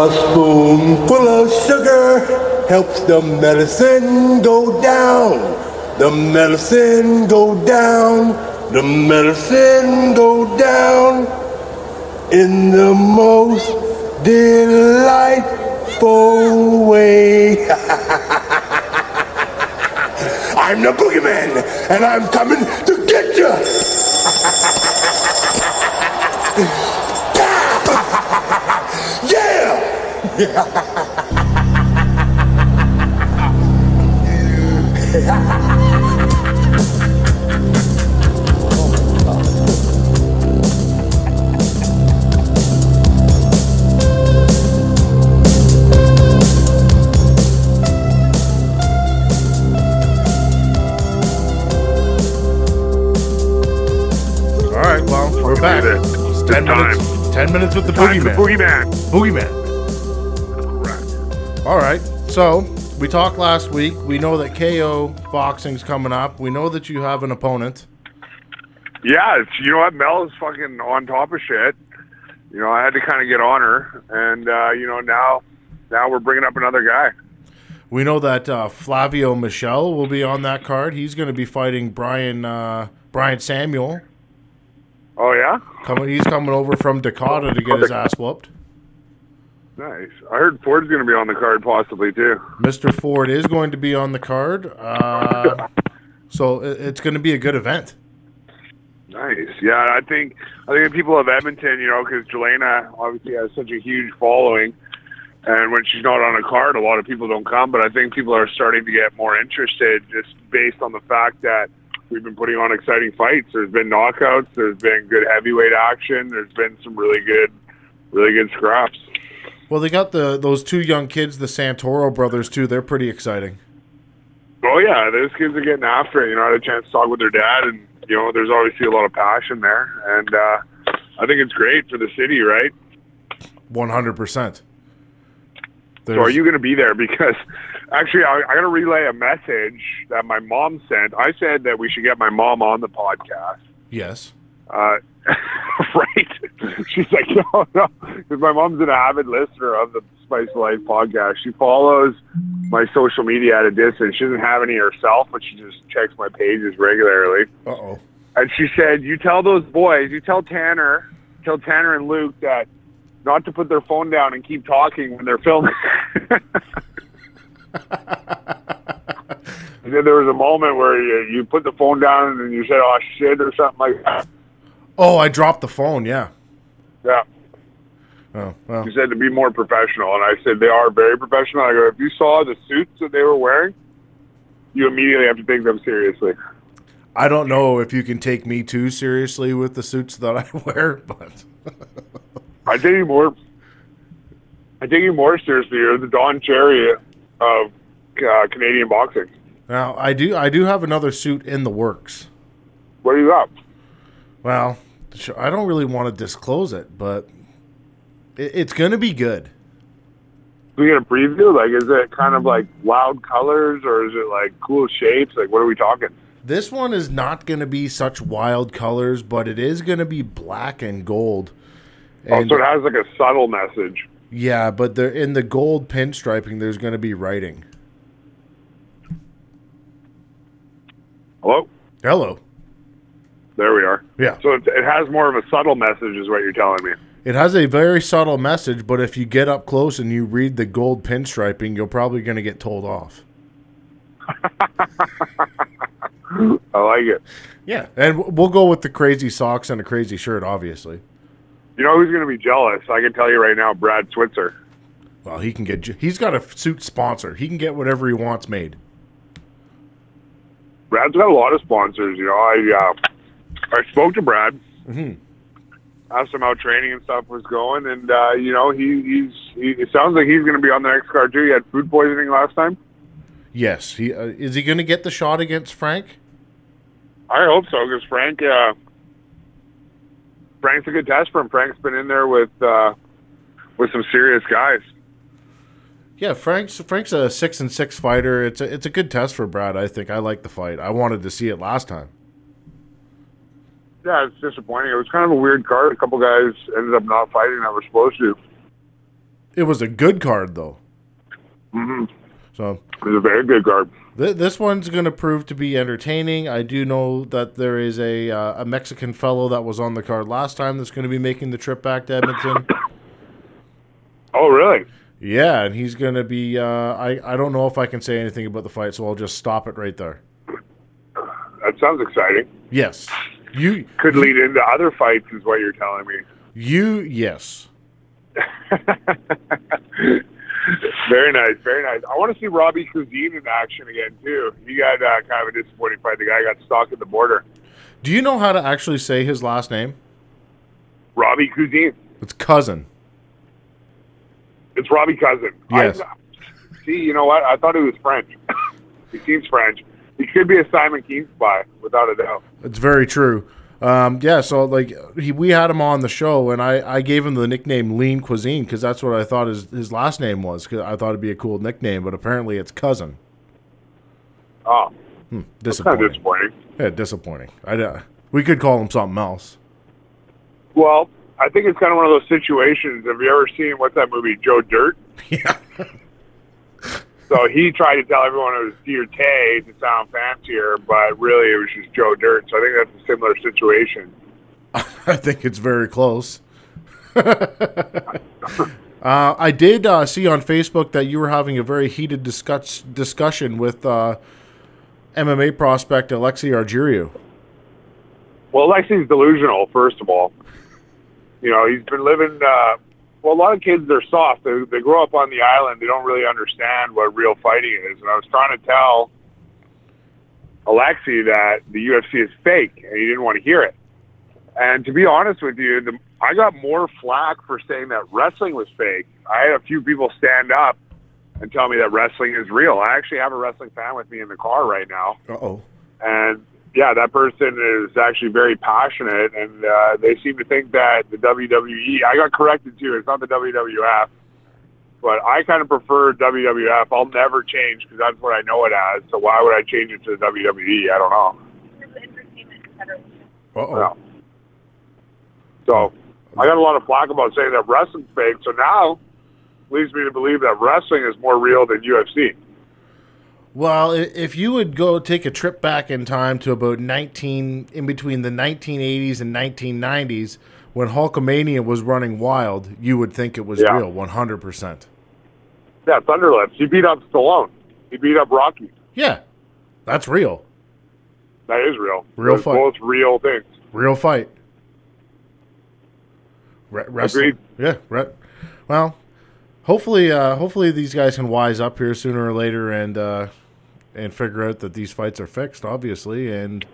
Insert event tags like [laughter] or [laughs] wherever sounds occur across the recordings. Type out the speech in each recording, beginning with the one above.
A spoonful of sugar helps the medicine go down. The medicine go down. The medicine go down in the most delightful way. [laughs] I'm the boogeyman, and I'm coming to get you. [laughs] All right, well, we're back. It's It's ten time. minutes. Ten minutes with the Time the boogeyman. boogeyman. Boogeyman. All right. So we talked last week. We know that KO boxing's coming up. We know that you have an opponent. Yeah, it's, you know what? Mel is fucking on top of shit. You know, I had to kind of get on her, and uh, you know now, now we're bringing up another guy. We know that uh, Flavio Michel will be on that card. He's going to be fighting Brian uh, Brian Samuel. Oh yeah, Coming, he's coming over from Dakota to get his ass whooped. Nice. I heard Ford's going to be on the card possibly too. Mr. Ford is going to be on the card. Uh, [laughs] so it's going to be a good event. Nice. Yeah, I think I think the people of Edmonton, you know, because Jelena obviously has such a huge following, and when she's not on a card, a lot of people don't come. But I think people are starting to get more interested just based on the fact that we've been putting on exciting fights. There's been knockouts. There's been good heavyweight action. There's been some really good, really good scraps. Well, they got the those two young kids, the Santoro brothers, too. They're pretty exciting. Oh yeah, those kids are getting after it. You know, I had a chance to talk with their dad, and you know, there's obviously a lot of passion there, and uh, I think it's great for the city, right? One hundred percent. So are you going to be there? [laughs] Because actually, I, I got to relay a message that my mom sent. I said that we should get my mom on the podcast. Yes. Uh, [laughs] right? She's like, [laughs] no, no, because my mom's an avid listener of the Spice Life podcast. She follows my social media at a distance. She doesn't have any herself, but she just checks my pages regularly. Uh oh. And she said, "You tell those boys, you tell Tanner, tell Tanner and Luke that not to put their phone down and keep talking when they're filming." [laughs] and then there was a moment where you, you put the phone down and you said, "Oh shit" or something like that. Oh, I dropped the phone. Yeah. Yeah, Oh well. you said to be more professional, and I said they are very professional. I go, if you saw the suits that they were wearing, you immediately have to take them seriously. I don't know if you can take me too seriously with the suits that I [laughs] wear, but I take you more. I take you more seriously. You're the Don Cherry of uh, Canadian boxing. now I do. I do have another suit in the works. What do you got? Well, I don't really want to disclose it, but it, it's going to be good. We get a preview? Like, is it kind of like loud colors, or is it like cool shapes? Like, what are we talking? This one is not going to be such wild colors, but it is going to be black and gold. Oh, so it has like a subtle message. yeah, but there in the gold pinstriping, there's going to be writing. Hello, Hello. There we are. Yeah. So it, it has more of a subtle message, is what you're telling me. It has a very subtle message, but if you get up close and you read the gold pinstriping, you're probably going to get told off. [laughs] I like it. Yeah, and we'll go with the crazy socks and a crazy shirt, obviously. You know who's going to be jealous? I can tell you right now, Brad Switzer. Well, he can get. He's got a suit sponsor. He can get whatever he wants made. Brad's got a lot of sponsors. You know, I uh, I spoke to Brad, Mhm. asked him how training and stuff was going, and uh, you know, he he's he, it sounds like he's going to be on the next card too. He had food poisoning last time. Yes, he uh, is. He going to get the shot against Frank? I hope so because Frank uh, Frank's a good test for him. Frank's been in there with uh, with some serious guys. Yeah, Frank's Frank's a six and six fighter. It's a it's a good test for Brad. I think I like the fight. I wanted to see it last time. Yeah, it's disappointing. It was kind of a weird card. A couple guys ended up not fighting that were supposed to. It was a good card though. hmm So It was a very good card. th- this one's going to prove to be entertaining. I do know that there is a uh, a Mexican fellow that was on the card last time that's going to be making the trip back to Edmonton. [coughs] Oh, really? yeah, and he's going to be. Uh, I I don't know if I can say anything about the fight, so I'll just stop it right there. That sounds exciting. Yes, you Could lead into other fights, is what you're telling me. you yes. [laughs] very nice, very nice. I want to see Robbie Cousine in action again too. He got uh, kind of a disappointing fight. The guy got stuck at the border. Do you know how to actually say his last name? Robbie Cousine. It's cousin. It's Robbie Cousin. Yes. I, see, you know what? I thought he was French. [laughs] he seems French. He could be a Simon Kean spy, without a doubt. It's very true. Um, yeah, so like he, we had him on the show, and I, I gave him the nickname Lean Cuisine because that's what I thought his his last name was. Cause I thought it'd be a cool nickname, but apparently it's cousin. Oh, Hmm, that's disappointing. disappointing. Yeah, disappointing. I uh, we could call him something else. Well, I think it's kind of one of those situations. Have you ever seen what's that movie, Joe Dirt? [laughs] Yeah. So he tried to tell everyone it was Dear Tay to sound fancier, but really it was just Joe Dirt. So I think that's a similar situation. [laughs] I think it's very close. [laughs] uh, I did uh, see on Facebook that you were having a very heated discuss- discussion with uh, MMA prospect Alexei Argerio. Well, Lexi's delusional, first of all. You know, he's been living. Well, a lot of kids they're soft. They, they grow up on the island. They don't really understand what real fighting is. And I was trying to tell Alexi that the UFC is fake, and he didn't want to hear it. And to be honest with you, the, I got more flack for saying that wrestling was fake. I had a few people stand up and tell me that wrestling is real. I actually have a wrestling fan with me in the car right now Uh oh. and yeah, that person is actually very passionate, and uh, they seem to think that the WWE. I got corrected too. It's not the WWF, but I kind of prefer WWF. I'll never change because that's what I know it as. So why would I change it to the WWE? I don't know. Uh oh. No. So I got a lot of flack about saying that wrestling's fake. So now leads me to believe that wrestling is more real than UFC. Well, if you would go take a trip back in time to about 19, in between the 1980s and 1990s, when Hulkamania was running wild, you would think it was Yeah. real, 100%. Yeah, Thunderlips. He beat up Stallone. He beat up Rocky. Yeah, that's real. That is real. Real Those fight. Both real things. Real fight. Re- wrestling. Agreed. Yeah. Re- well, hopefully, uh, hopefully these guys can wise up here sooner or later and uh, and figure out that these fights are fixed, obviously. And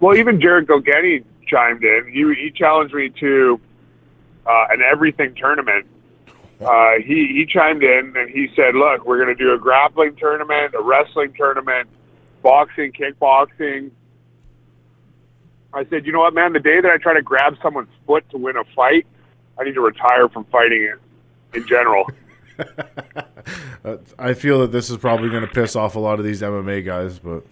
Well, even Jared Gilgenny chimed in. He he challenged me to uh, an everything tournament. Uh, he he chimed in and he said, "Look, we're going to do a grappling tournament, a wrestling tournament, boxing, kickboxing." I said, "You know what, man? The day that I try to grab someone's foot to win a fight, I need to retire from fighting it in general." [laughs] [laughs] I feel that this is probably going to piss off a lot of these MMA guys, but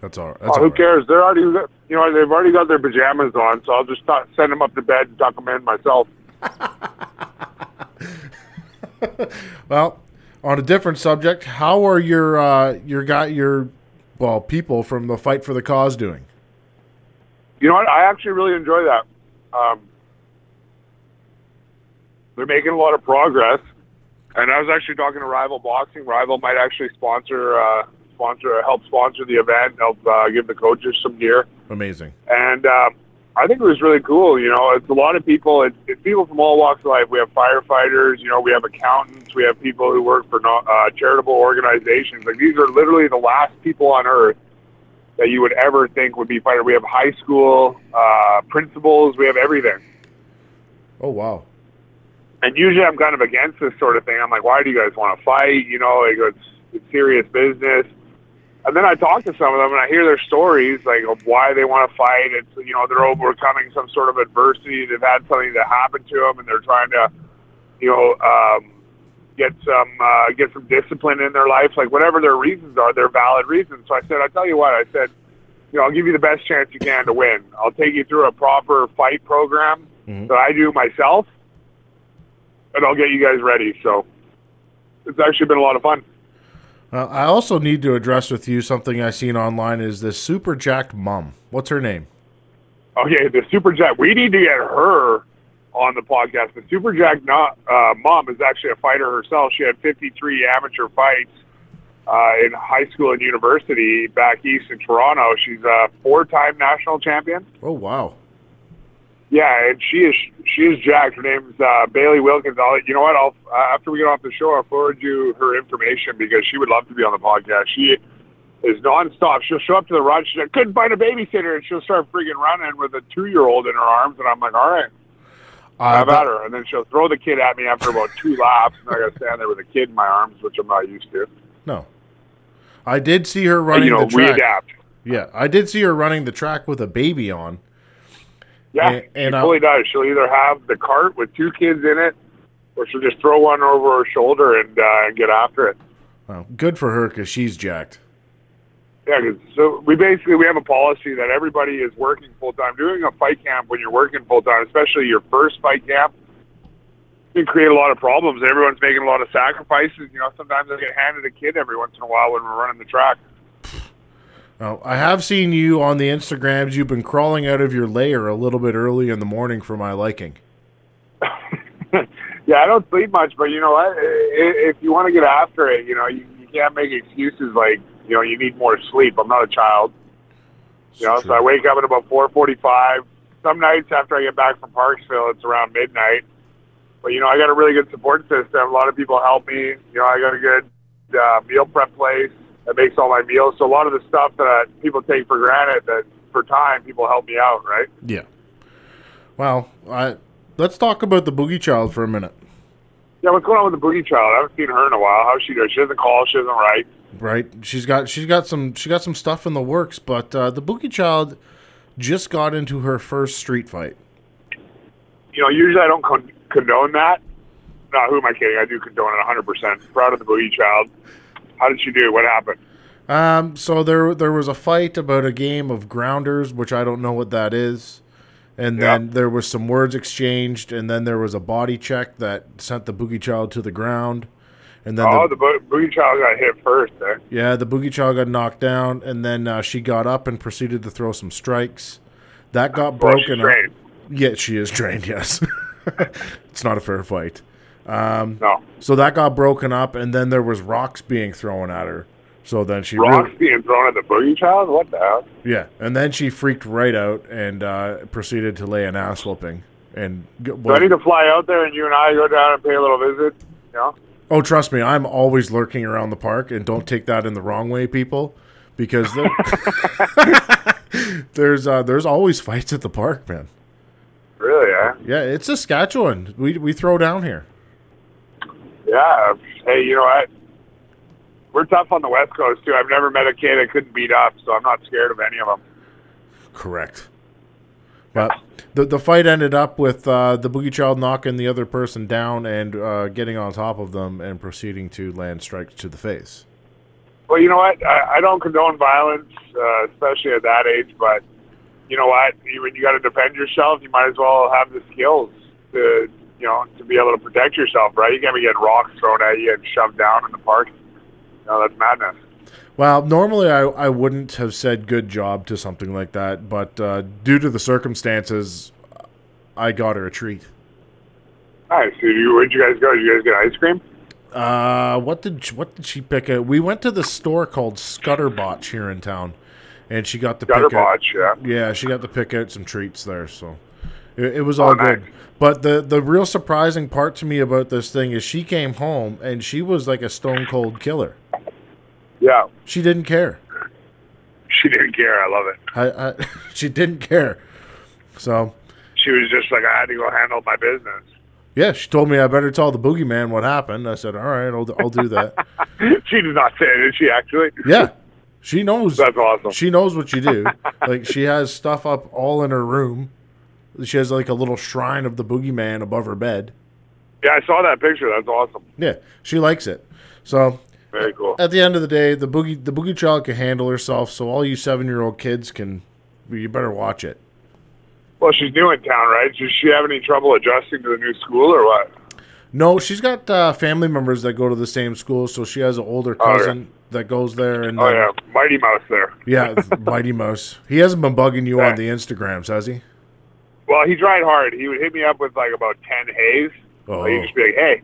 that's all. That's Oh, all who right. cares? They're already, you know, they've already got their pajamas on, so I'll just tuck- send them up to bed and tuck them in myself. [laughs] Well, on a different subject, how are your uh, your guy your well people from the Fight for the Cause doing? You know what? I actually really enjoy that. Um, they're making a lot of progress, and I was actually talking to Rival Boxing. Rival might actually sponsor uh, sponsor help sponsor the event, help uh, give the coaches some gear, Amazing. and um, I think it was really cool. You know, it's a lot of people. It's, it's people from all walks of life. We have firefighters. You know, we have accountants. We have people who work for no, uh, charitable organizations. Like these are literally the last people on earth that you would ever think would be fighter. We have high school uh, principals. We have everything. Oh wow. And usually I'm kind of against this sort of thing. I'm like, why do you guys want to fight? You know, like it's, it's serious business. And then I talk to some of them and I hear their stories, like of why they want to fight. It's you know they're overcoming some sort of adversity. They've had something that happened to them, and they're trying to, you know, um, get some uh, get some discipline in their life. Like whatever their reasons are, they're valid reasons. So I said, I tell you what, I said, you know, I'll give you the best chance you can to win. I'll take you through a proper fight program Mhm. that I do myself. And I'll get you guys ready. So it's actually been a lot of fun. Uh, I also need to address with you something I seen online is this super jacked mom. What's her name? Okay, the Super Jack. We need to get her on the podcast. The Super Jack not, uh, mom is actually a fighter herself. She had 53 amateur fights uh, in high school and university back east in Toronto. She's a four-time national champion. Oh wow. Yeah, and she is she is jacked. Her name's uh, Bailey Wilkins. I'll, you know what? I'll uh, after we get off the show, I'll forward you her information because she would love to be on the podcast. She is nonstop. She'll show up to the run. She said, couldn't find a babysitter, and she'll start freaking running with a two-year-old in her arms. And I'm like, all right, Uh, have that- her. And then she'll throw the kid at me after about two laps, and I got to stand there with a kid in my arms, which I'm not used to. no. I did see her running you know, the we track. adapt. Yeah, I did see her running the track with a baby on. Yeah, And- and she I'll- fully does. She'll either have the cart with two kids in it, or she'll just throw one over her shoulder and, uh, get after it. Well, good for her because she's jacked. Yeah, 'cause- so we basically we have a policy that everybody is working full time. Doing a fight camp when you're working full time, especially your first fight camp, can create a lot of problems. Everyone's making a lot of sacrifices. You know, sometimes I get handed a kid every once in a while when we're running the track. Now, I have seen you on the Instagrams. You've been crawling out of your lair a little bit early in the morning for my liking. [laughs] yeah, I don't sleep much, but you know what? If you want to get after it, you know, you, you can't make excuses like you know you need more sleep. I'm not a child. You know, so I wake up at about 4:45. Some nights after I get back from Parksville, it's around midnight. But you know, I got a really good support system. A lot of people help me. You know, I got a good uh, meal prep place that makes all my meals. So a lot of the stuff that people take for granted, that for time, people help me out. Right? Yeah. Well, I, let's talk about the Boogie Child for a minute. Yeah. What's going on with the Boogie Child? I haven't seen her in a while. How's she doing? She doesn't call. She doesn't write. Right? She's got she's got some she got some stuff in the works, but uh, the Boogie Child just got into her first street fight. you know, usually I don't con- condone that. No, who am I kidding? I do condone it 100%. Proud of the Boogie Child. How did she do? What happened? Um, so there there was a fight about a game of grounders, which I don't know what that is. And Yeah. then there was some words exchanged, and then there was a body check that sent the Boogie Child to the ground. And then Oh, the, the Bo- Boogie Child got hit first eh? there. yeah, the Boogie Child got knocked down, and then uh, she got up and proceeded to throw some strikes. That got Well, she's broken up. trained. Yeah, she is trained. [laughs] Yes, [laughs] it's not a fair fight. No. So that got broken up, and then there was rocks being thrown at her. So then she Rocks really- being thrown at the Boogie Child? What the hell? yeah, and then she freaked right out and uh, proceeded to lay an ass whooping. And g- Do I need to fly out there and you and I go down and pay a little visit? You know? oh, trust me, I'm always lurking around the park, and don't take that in the wrong way, people, because [laughs] there's uh, there's always fights at the park, man. Really, eh? Yeah, it's Saskatchewan. We we throw down here. Yeah. Hey, you know what? We're tough on the West Coast, too. I've never met a kid that couldn't beat up, so I'm not scared of any of them. Correct. But the the fight ended up with uh, the Boogie Child knocking the other person down and uh, getting on top of them and proceeding to land strikes to the face. Well, you know what? I, I don't condone violence, uh, especially at that age. But you know what? You, when you got to defend yourself, you might as well have the skills to, you know, to be able to protect yourself, right? You can't be getting rocks thrown at you and shoved down in the park. No, that's madness. Well, normally I, I wouldn't have said good job to something like that, but uh, due to the circumstances, I got her a treat. Nice. So you, where'd you guys go? Did you guys get ice cream? Uh, what did she, what did she pick out? We went to the store called Scutterbotch here in town, and she got to pick out. Yeah. Yeah, she got to pick out some treats there, so it, it was all Oh, nice. But the the real surprising part to me about this thing is she came home and she was like a stone cold killer. Yeah. She didn't care. She didn't care. I love it. I, I [laughs] she didn't care. So She was just like, I had to go handle my business. yeah, she told me I better tell the boogeyman what happened. I said, all right, I'll I'll do that. [laughs] she did not say it, did she, actually? yeah, she knows. That's awesome. She knows what you do. like she has stuff up all in her room. She has like a little shrine of the boogeyman above her bed. Yeah, I saw that picture. That's awesome. Yeah, she likes it. So Very cool. at the end of the day, the boogie the boogie child can handle herself. So all you seven year old kids can, you better watch it. Well, she's new in town, right? Does she have any trouble adjusting to the new school or what? No, she's got uh, family members that go to the same school, so she has an older Oh, yeah. cousin that goes there. And Oh then- yeah, Mighty Mouse there. yeah, [laughs] Mighty Mouse. He hasn't been bugging you Yeah. on the Instagrams, has he? Well, he tried hard. He would hit me up with like about ten hays. Oh. He'd just be like, "Hey,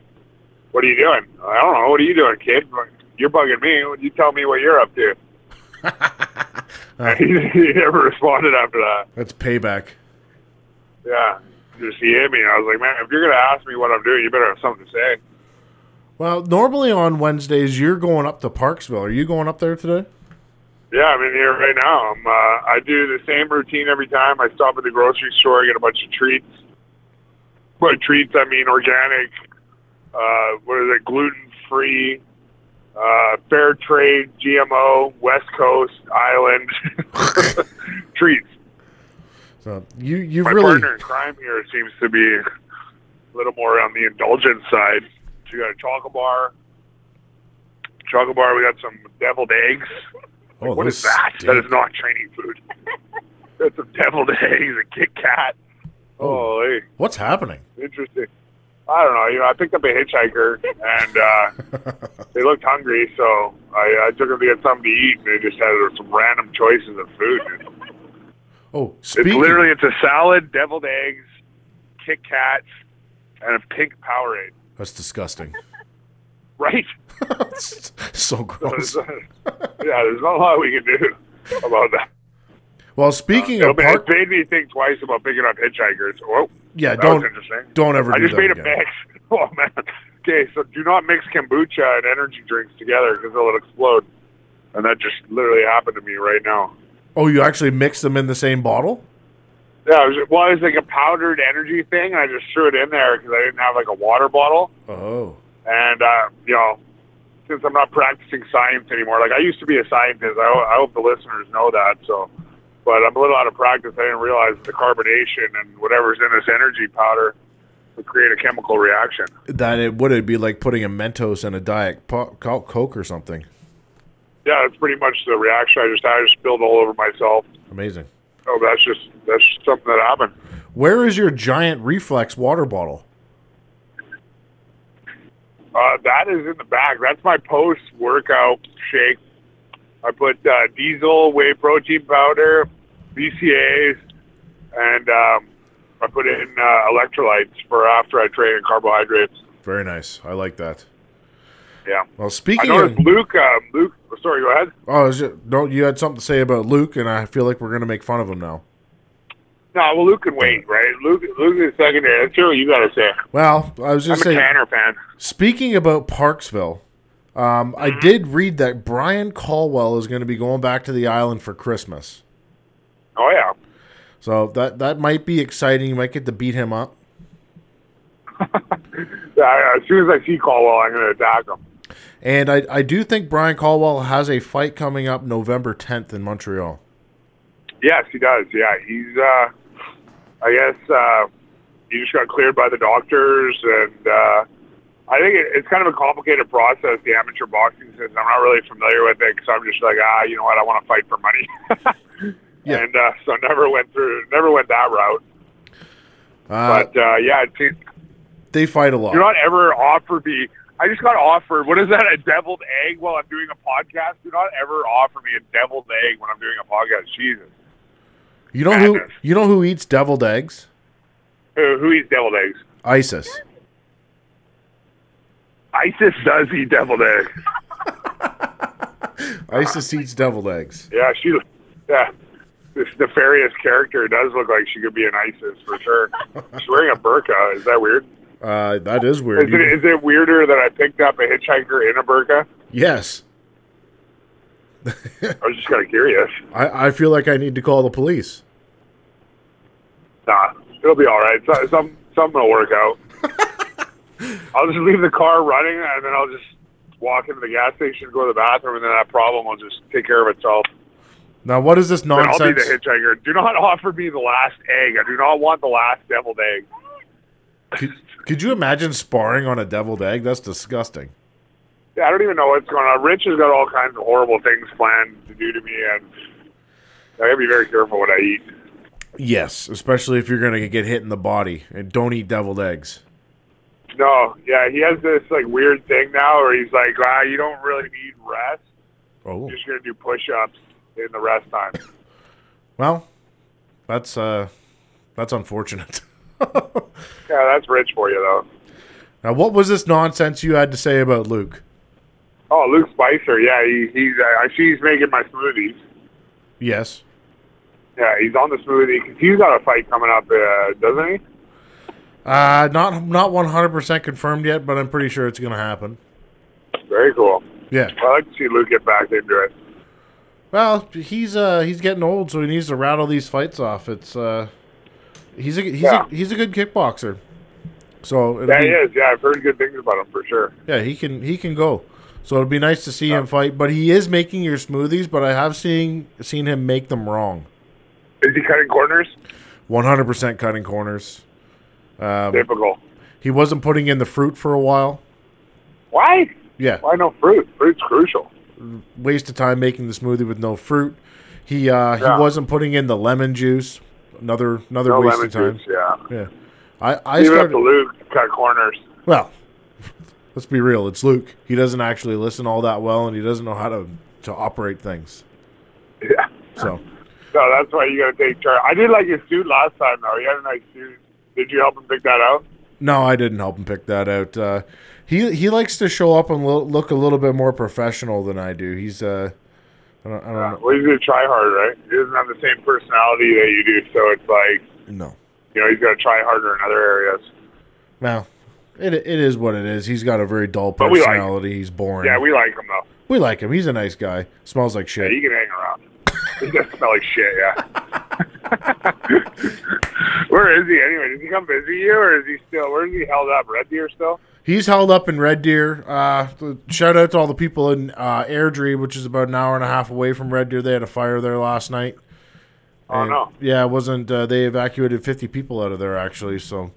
what are you doing?" I don't know. What are you doing, kid? You're bugging me. You tell me what you're up to. [laughs] He, [laughs] he never responded after that. That's payback. Yeah, just he hit me. I was like, "Man, if you're gonna ask me what I'm doing, you better have something to say." Well, normally on Wednesdays you're going up to Parksville. Are you going up there today? Yeah, I'm in here right now. I'm, uh, I do the same routine every time. I stop at the grocery store, get a bunch of treats. By treats, I mean organic, uh, what is it, gluten free, uh, fair trade, GMO, West Coast, Island [laughs] treats. So you you've My really partner in crime here seems to be a little more on the indulgent side. So we got a chocolate bar. Chocolate bar, we got some deviled eggs. Oh, What is that? That is not training food. [laughs] That's some deviled eggs, a Kit Kat. Oh. Holy, What's happening? interesting. I don't know. You know, I picked up a hitchhiker, and uh, [laughs] they looked hungry, so I, I took them to get something to eat, and they just had some random choices of food. Oh, It's literally it's a salad, deviled eggs, Kit Kats, and a pink Powerade. That's disgusting. [laughs] Right? So gross. [laughs] yeah, there's not a lot we can do about that. Well, speaking It'll of park, It made me think twice about picking up hitchhikers. Whoa. yeah, don't interesting. don't ever. I do just made again. a mix. [laughs] Oh man. Okay, so do not mix kombucha and energy drinks together because it'll explode. And that just literally happened to me right now. Oh, you actually mix them in the same bottle? Yeah, it was, well, it was like a powdered energy thing, and I just threw it in there because I didn't have like a water bottle. Oh, And uh, you know, since I'm not practicing science anymore, like I used to be a scientist. I, ho- I hope the listeners know that. So, but I'm a little out of practice. I didn't realize the carbonation and whatever's in this energy powder would create a chemical reaction. that it would it be like putting a Mentos in a diet po- Coke or something? Yeah, that's pretty much the reaction I just had. I just spilled all over myself. Amazing. Oh, that's just that's just something that happened. Where is your giant reflex water bottle? Uh, that is in the bag. That's my post workout shake. I put uh, diesel, whey protein powder, BCAAs, and um, I put in uh, electrolytes for after I train and carbohydrates. Very nice. I like that. Yeah. Well, speaking I of, Luke. Um, Luke. Sorry, go ahead. oh, it, no, you had something to say about Luke, and I feel like we're gonna make fun of him now. No, well, Luke can wait, right? Luke, Luke is secondary. Let's what you got to say. Well, I was I'm just a saying. Tanner fan. Speaking about Parksville, um, I Mm-hmm. did read that Brian Caldwell is going to be going back to the island for Christmas. Oh yeah. So that that might be exciting. You might get to beat him up. [laughs] yeah. As soon as I see Caldwell, I'm going to attack him. And I, I do think Brian Caldwell has a fight coming up November 10th in Montreal. Yes, he does. Yeah, he's. Uh, I guess uh, he just got cleared by the doctors, and uh, I think it, it's kind of a complicated process. The amateur boxing system. I'm not really familiar with it because I'm just like, ah, you know what? I want to fight for money, [laughs] Yeah. and uh, so never went through, never went that route. Uh, But uh, yeah, it they fight a lot. You're not ever offer me. I just got offered. What is that? A deviled egg while I'm doing a podcast? Do not ever offer me a deviled egg when I'm doing a podcast. Jesus. You know who madness. you know who eats deviled eggs? Who, who eats deviled eggs? ISIS. ISIS does eat deviled eggs. [laughs] ISIS eats deviled eggs. Yeah, she. Yeah, this nefarious character does look like she could be an ISIS for sure. [laughs] She's wearing a burqa. Is that weird? Uh, that is weird. Is it, is it weirder that I picked up a hitchhiker in a burqa? yes. I was just kind of curious. I, I feel like I need to call the police. Nah, it'll be all right. So, some something will work out. [laughs] I'll just leave the car running, and then I'll just walk into the gas station, go to the bathroom, and then that problem will just take care of itself. Now, what is this Then I'll be the hitchhiker. Do not offer me the last egg. I do not want the last deviled egg. Could, could you imagine sparring on a deviled egg? That's disgusting. Yeah, I don't even know what's going on. Rich has got all kinds of horrible things planned to do to me, and I gotta be very careful what I eat. Yes, especially if you're going to get hit in the body. And don't eat deviled eggs. No, yeah, he has this like weird thing now where he's like, ah, you don't really need rest. Oh, You're just gonna do push-ups in the rest time. [laughs] well, that's uh, that's unfortunate. [laughs] yeah, that's rich for you though. now, what was this nonsense you had to say about Luke? Oh, Luke Spicer, yeah, he, he's. Uh, I see he's making my smoothies. Yes. Yeah, he's on the smoothie 'cause he's got a fight coming up, uh, doesn't he? Uh, not not one hundred percent confirmed yet, but I'm pretty sure it's gonna happen. Very cool. Yeah. I like to see Luke get back into it. Well, he's uh he's getting old, so he needs to rattle these fights off. It's uh, he's a he's Yeah. a he's a good kickboxer. So Yeah, be- he is. Yeah, I've heard good things about him for sure. Yeah, he can he can go. So it'd be nice to see him fight. But he is making your smoothies. But I have seen seen him make them wrong. Is he cutting corners? One hundred percent cutting corners. Um, Typical. he wasn't putting in the fruit for a while. Why? Yeah, Why no fruit? Fruit's crucial. waste of time making the smoothie with no fruit. He uh, Yeah. he wasn't putting in the lemon juice. Another another No waste of time. juice. Yeah. Yeah, I I Leave started. to Luke to cut corners. Well, [laughs] let's be real. It's Luke. He doesn't actually listen all that well, and he doesn't know how to to operate things. Yeah. So No, that's why you got to take charge. I did like his suit last time, though. He had a nice suit. Did you help him pick that out? no, I didn't help him pick that out. Uh, he he likes to show up and lo- look a little bit more professional than I do. He's uh, I don't, I don't Uh, know. well, he's gonna try hard, right? He doesn't have the same personality that you do, so it's like No. you know he's got to try harder in other areas. Well, it it is what it is. He's got a very dull we like personality. He's boring. Yeah, we like him though. we like him. He's a nice guy. Smells like Yeah, shit. he can hang around. He does smell like shit, yeah. [laughs] Where is he anyway? Does he come visit you, or is he still? Where is he held up? Red Deer still? He's held up in Red Deer. Uh, shout out to all the people in uh, Airdrie, which is about an hour and a half away from Red Deer. They had a fire there last night. Oh And, no, Yeah, it wasn't. Uh, they evacuated 50 people out of there actually. So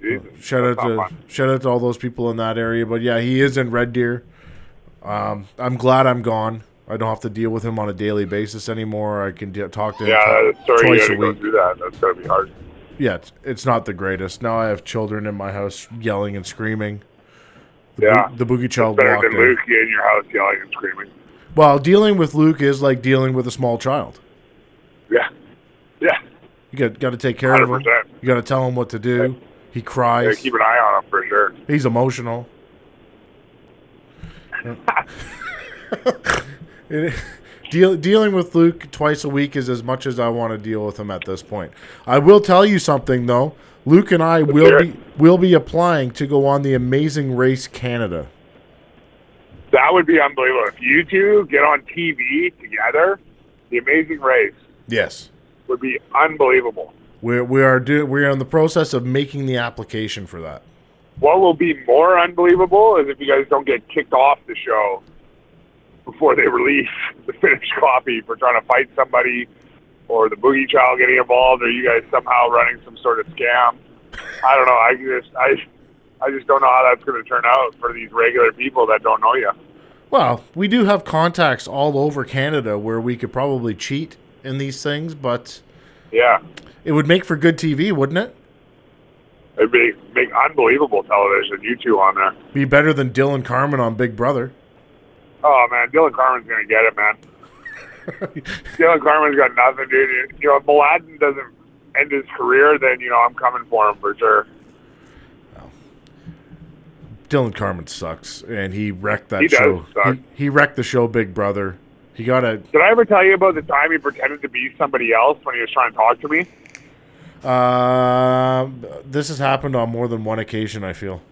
Jesus. shout out to fun. shout out to all those people in that area. But yeah, he is in Red Deer. Um, I'm glad I'm gone. I don't have to deal with him on a daily basis anymore. I can de- talk to him Yeah, tw- sorry you twice to a go week. through that. That's gotta be hard. Yeah, it's, it's not the greatest. Now I have children in my house yelling and screaming. The, Yeah. bo- the boogie child Better walked than in. Luke in your house yelling and screaming. Well, dealing with Luke is like dealing with a small child. Yeah, yeah. You got got to take care of him. You got to tell him what to do. He cries. keep an eye on him for sure. He's emotional. [laughs] [laughs] It- [laughs] deal, dealing with Luke twice a week is as much as I want to deal with him at this point. I will tell you something though. Luke and I will be will be applying to go on the Amazing Race Canada. That would be unbelievable if you two get on TV together. The Amazing Race Yes. would be unbelievable. We're, we are do, we are in the process of making the application for that. What will be more unbelievable is if you guys don't get kicked off the show before they release the finished copy for trying to fight somebody, or the Boogie Child getting involved, or you guys somehow running some sort of scam. I don't know. I just I I just don't know how that's going to turn out for these regular people that don't know you. Well, we do have contacts all over Canada where we could probably cheat in these things, but Yeah, it would make for good TV, wouldn't it? it'd be make unbelievable television. You two on there. Be better than Dillon Carman on Big Brother. Oh man, Dillon Carman's gonna get it, man. [laughs] Dillon Carman's got nothing, dude. You know, if Mladen doesn't end his career, then you know I'm coming for him for sure. Dillon Carman sucks, and he wrecked that He show. He, he wrecked the show Big Brother. He got a. Did I ever tell you about the time he pretended to be somebody else when he was trying to talk to me? Uh, this has happened on more than one occasion. I feel.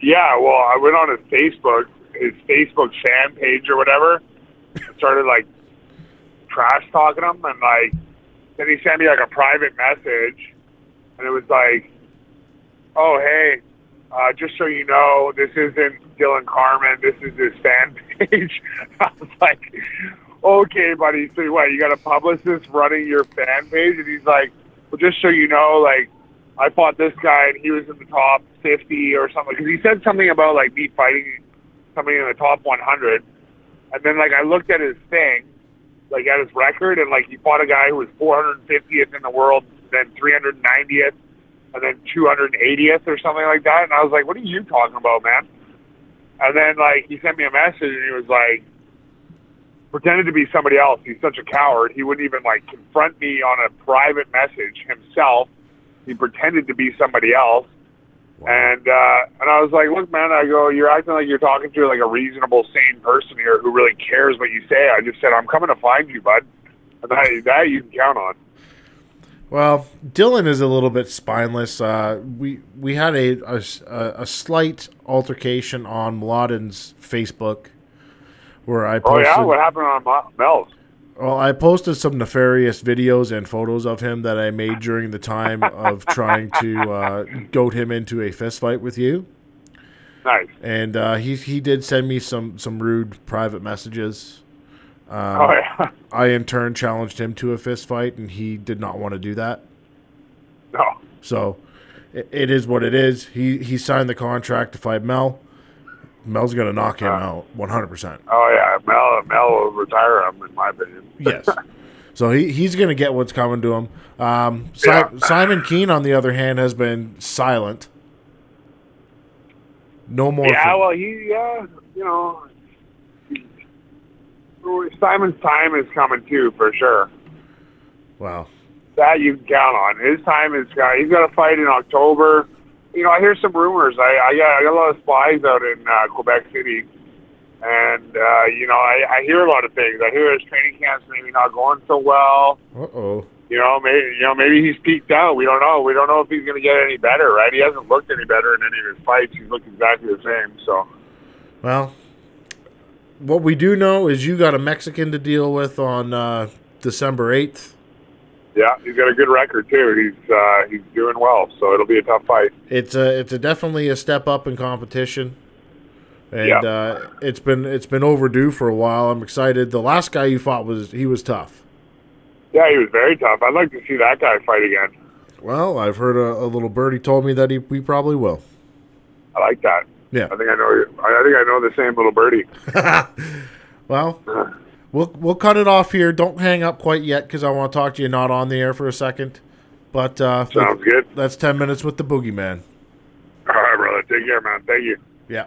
Yeah, well, I went on his Facebook, his Facebook fan page or whatever, and started like trash talking him, and like then he sent me like a private message, and it was like, "Oh hey, uh, just so you know, this isn't Dillon Carman. This is his fan [laughs] page." I was like, "Okay, buddy. So what? You got a publicist running your fan page?" And he's like, "Well, just so you know, like." I fought this guy and he was in the top 50 or something because he said something about like me fighting somebody in the top 100. And then like I looked at his thing, like at his record, and like he fought a guy who was 450th in the world, then 390th, and then 280th or something like that. And I was like, what are you talking about, man? And then like he sent me a message and he was like, pretended to be somebody else. He's such a coward. He wouldn't even like confront me on a private message himself. He pretended to be somebody else. And uh, and I was like, look, man, I go, you're acting like you're talking to like a reasonable, sane person here who really cares what you say. I just said, I'm coming to find you, bud. And that, that you can count on. Well, Dillon is a little bit spineless. Uh, we we had a, a, a slight altercation on Mladen's Facebook where I Oh posted. yeah, what happened on Mel's? Well, I posted some nefarious videos and photos of him that I made during the time of [laughs] trying to uh, goat him into a fist fight with you, Nice. and uh, he he did send me some some rude private messages. Um, oh yeah. [laughs] I in turn challenged him to a fist fight, and he did not want to do that. No. So it, it is what it is. He he signed the contract to fight Mel. Mel's gonna knock him out one hundred percent. Oh yeah. Mel Mel will retire him, in my opinion. [laughs] Yes. So he, he's going to get what's coming to him. Um, si- Yeah. Simon Kean, on the other hand, has been silent. No more. Yeah, from- well, he, yeah, you know, Simon's time is coming too, for sure. wow. That you can count on. His time is got. He's got a fight in October. You know, I hear some rumors. I, I got, I got a lot of spies out in uh, Quebec City, and uh, you know, I, I hear a lot of things. I hear his training camp's maybe not going so well. Uh oh. You know, maybe you know maybe he's peaked out. We don't know. We don't know if he's going to get any better. Right? He hasn't looked any better in any of his fights. He's looked exactly the same. So. Well, what we do know is you got a Mexican to deal with on uh, December 8th. Yeah, he's got a good record too. He's uh, he's doing well, so it'll be a tough fight. It's a, it's a definitely a step up in competition. And Yeah. uh, it's been it's been overdue for a while. I'm excited. The last guy you fought was he was tough. Yeah, he was very tough. I'd like to see that guy fight again. Well, I've heard a, a little birdie told me that he we probably will. I like that. Yeah. I think I know. I think I know the same little birdie. [laughs] Well, we'll we'll cut it off here. Don't hang up quite yet because I want to talk to you not on the air for a second. But uh, Sounds good. that's ten minutes with the boogeyman. All right, brother. Take care, man. Thank you. Yeah.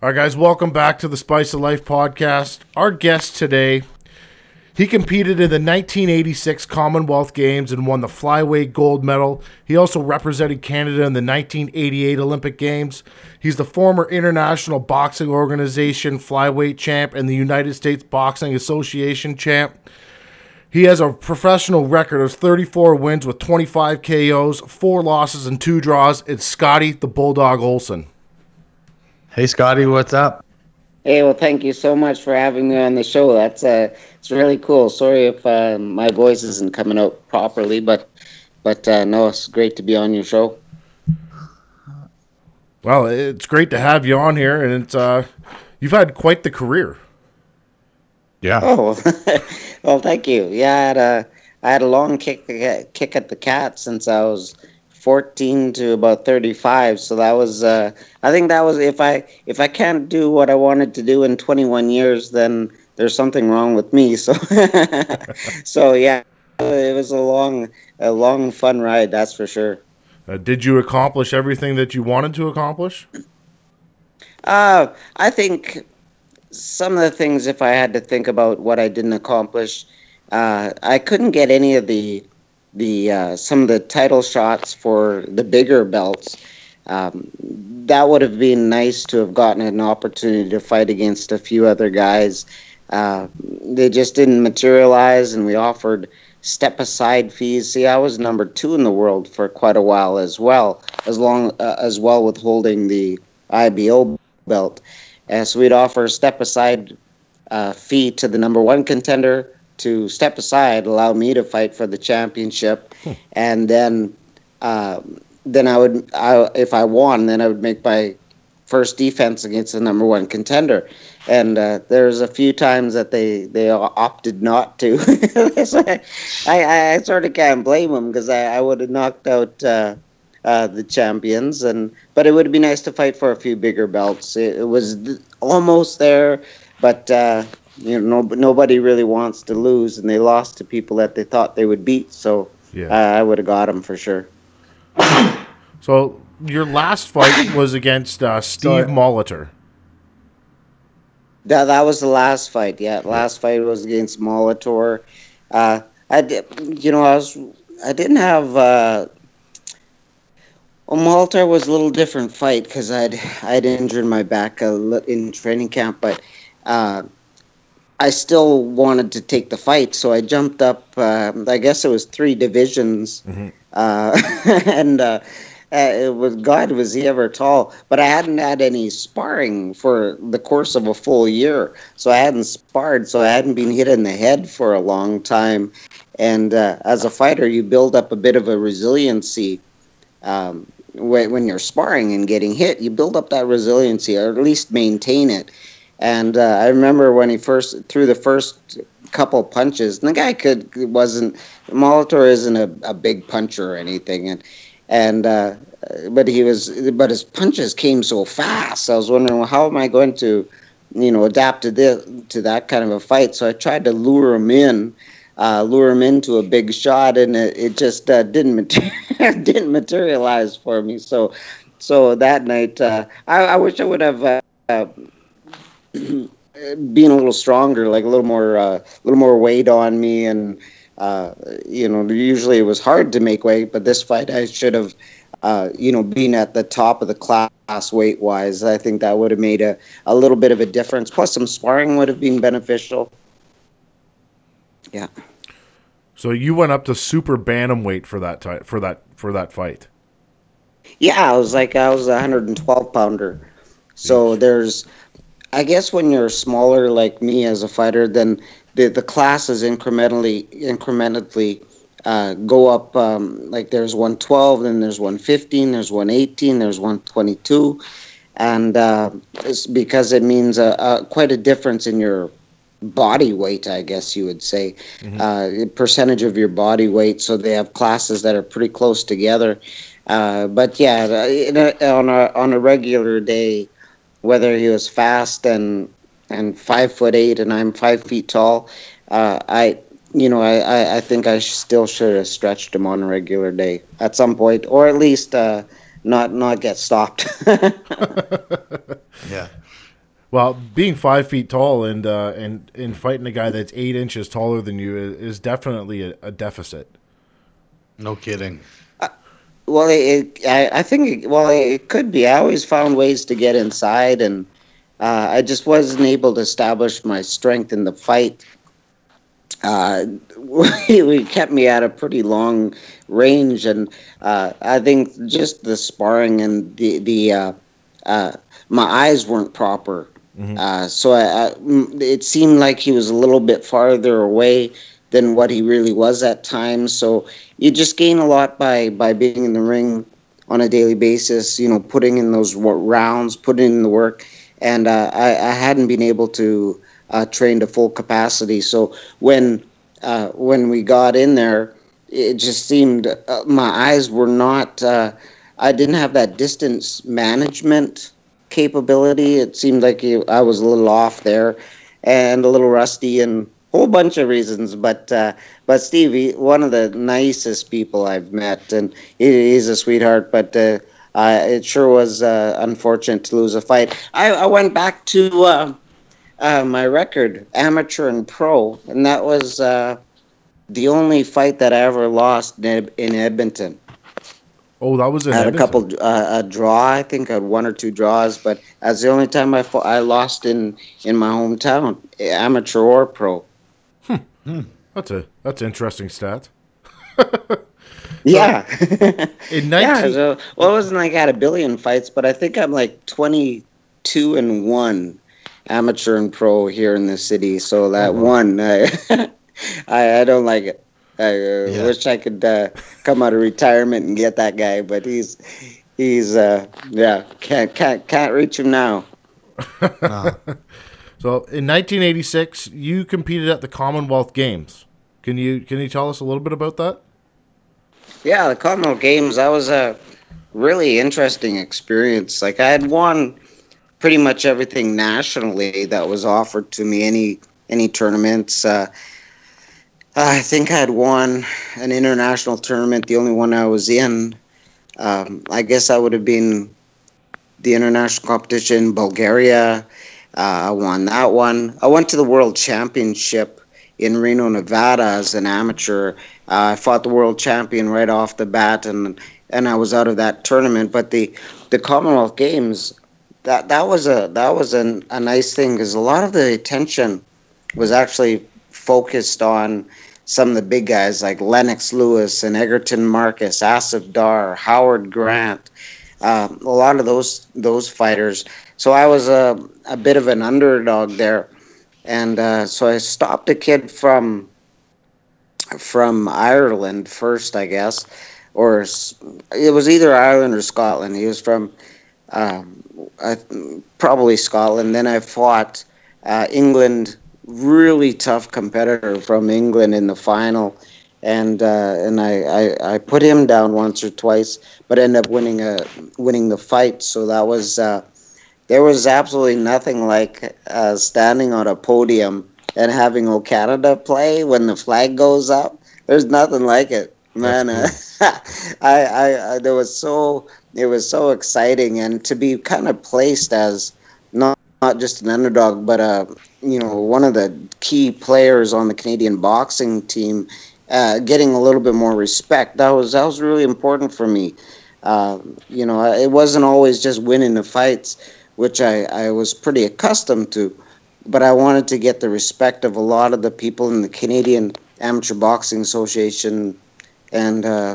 All right, guys, welcome back to the Spice of Life podcast. Our guest today, he competed in the 1986 Commonwealth Games and won the flyweight gold medal. He also represented Canada in the 1988 Olympic Games. He's the former International Boxing Organization flyweight champ and the United States Boxing Association champ. He has a professional record of 34 wins with 25 KOs, four losses, and two draws. It's Scotty the Bulldog Olson. Hey Scotty, what's up? Hey, well, thank you so much for having me on the show. That's uh, it's really cool. Sorry if uh, my voice isn't coming out properly, but but uh, no, it's great to be on your show. Well, it's great to have you on here, and it's uh, you've had quite the career. Yeah. Oh, [laughs] well, thank you. Yeah, I had a I had a long kick kick at the cat since I was 14 to about 35. So that was uh, I think that was if I if I can't do what I wanted to do in 21 years, then there's something wrong with me. So [laughs] so yeah, it was a long a long fun ride. That's for sure. Uh, did you accomplish everything that you wanted to accomplish? Uh, I think some of the things, if I had to think about what I didn't accomplish, uh, I couldn't get any of the the uh, some of the title shots for the bigger belts. Um, that would have been nice to have gotten an opportunity to fight against a few other guys. Uh, they just didn't materialize, and we offered step aside fees. See, I was number two in the world for quite a while as well, as long uh, as well with holding the IBO belt. Uh, so we'd offer a step aside uh, fee to the number one contender to step aside, allow me to fight for the championship, and then uh, then I would, I, if I won, then I would make my first defense against the number one contender. And uh, there's a few times that they, they opted not to. [laughs] so I, I, I sort of can't blame them because I, I would have knocked out uh, uh, the champions. And but it would be nice to fight for a few bigger belts. It, it was th- almost there, but uh, you know no, nobody really wants to lose, and they lost to people that they thought they would beat. So Yeah. uh, I would have got them for sure. So your last fight was against uh, Steve Molitor. That that was the last fight. Yeah, last fight was against Molitor. Uh, I did, you know, I was I didn't have. Uh, well, Molitor was a little different fight because I'd I'd injured my back a li- in training camp, but uh, I still wanted to take the fight, so I jumped up. Uh, I guess it was three divisions, uh, [laughs] and. Uh, uh, it was God was he ever tall, but I hadn't had any sparring for the course of a full year, so I hadn't sparred, so I hadn't been hit in the head for a long time, and uh, as a fighter, you build up a bit of a resiliency. Um, when you're sparring and getting hit, you build up that resiliency, or at least maintain it. And uh, I remember when he first threw the first couple punches, and the guy could wasn't Molitor isn't a, a big puncher or anything, and and uh, but he was but his punches came so fast. I was wondering well, how am I going to, you know, adapt to this to that kind of a fight. So I tried to lure him in. Uh, lure him into a big shot, and it, it just uh, didn't mater- [laughs] didn't materialize for me. So, so that night, uh, I, I wish I would have [clears throat] uh, uh, a little stronger, like a little more, uh, a little more weight on me, and uh, you know, usually it was hard to make weight, but this fight I should have, uh, you know, been at the top of the class weight wise. I think that would have made a, a little bit of a difference. Plus, some sparring would have been beneficial. Yeah. So you went up to super bantamweight for that ti- for that for that fight. Yeah, I was like I was a 112 pounder. So there's, I guess when you're smaller like me as a fighter, then the the classes incrementally incrementally uh, go up. Um, like there's 112, then there's 115, there's 118, there's 122, and uh, it's because it means a, a quite a difference in your body weight, I guess you would say, uh, percentage of your body weight. So they have classes that are pretty close together. Uh, but yeah, in a, on a on a regular day, whether he was fast and and five foot eight and I'm five feet tall, uh, I you know I, I, I think I sh- still should have stretched him on a regular day at some point, or at least uh, not not get stopped. [laughs] [laughs] Yeah. Well, being five feet tall and uh, and and fighting a guy that's eight inches taller than you is, is definitely a, a deficit. No kidding. Well, it, I, I think it, well it could be. I always found ways to get inside, and uh, I just wasn't able to establish my strength in the fight. Uh, [laughs] we kept me at a pretty long range, and uh, I think just the sparring and the the uh, uh, my eyes weren't proper. Uh, so I, I, it seemed like he was a little bit farther away than what he really was at times. So you just gain a lot by by being in the ring on a daily basis. You know, putting in those rounds, putting in the work, and uh, I, I hadn't been able to uh, train to full capacity. So when uh, when we got in there, it just seemed uh, my eyes were not. Uh, I didn't have that distance management capability. It seemed like I was a little off there, and a little rusty, and whole bunch of reasons. But uh, but Stevie, one of the nicest people I've met, and he, he's a sweetheart. But uh, uh, it sure was uh, unfortunate to lose a fight. I, I went back to uh, uh, my record, amateur and pro, and that was uh, the only fight that I ever lost in, in Edmonton. Oh, that was in I had a couple uh, a draw. I think I had one or two draws, but that's the only time I fought, I lost in in my hometown, amateur or pro. That's a that's an interesting stat. [laughs] Yeah, [laughs] In yeah. So well, it wasn't like I had a billion fights, but I think I'm like twenty two and one, amateur and pro here in the city. So that one, I, [laughs] I I don't like it. I uh, wish I could uh, come out of retirement and get that guy, but he's he's uh, yeah can't can't can't reach him now. No. So in 1986, you competed at the Commonwealth Games. Can you can you tell us a little bit about that? Yeah, the Commonwealth Games, that was a really interesting experience. Like, I had won pretty much everything nationally that was offered to me, any any tournaments. Uh, I think I had won an international tournament, the only one I was in. Um, I guess I would have been the international competition in Bulgaria. Uh, I won that one. I went to the World Championship in Reno, Nevada as an amateur. Uh, I fought the world champion right off the bat, and and I was out of that tournament. But the the Commonwealth Games, that that was a that was an, a nice thing because a lot of the attention was actually focused on some of the big guys like Lennox Lewis and Egerton Marcus, Asif Dar, Howard Grant, um, a lot of those those fighters. So I was a a bit of an underdog there, and uh, so I stopped a kid from from Ireland first, I guess, or it was either Ireland or Scotland. He was from um, I, probably Scotland. Then I fought uh, England, really tough competitor from England in the final, and uh, and I, I, I put him down once or twice, but ended up winning a winning the fight. So that was uh, there was absolutely nothing like uh, standing on a podium and having O Canada play when the flag goes up. There's nothing like it, man. Uh, [laughs] I, I, I there was so it was so exciting, and to be kind of placed as not not just an underdog, but uh, you know one of the key players on the Canadian boxing team, uh, getting a little bit more respect. That was that was really important for me. Uh, you know, it wasn't always just winning the fights, which I, I was pretty accustomed to, but I wanted to get the respect of a lot of the people in the Canadian Amateur Boxing Association, and uh,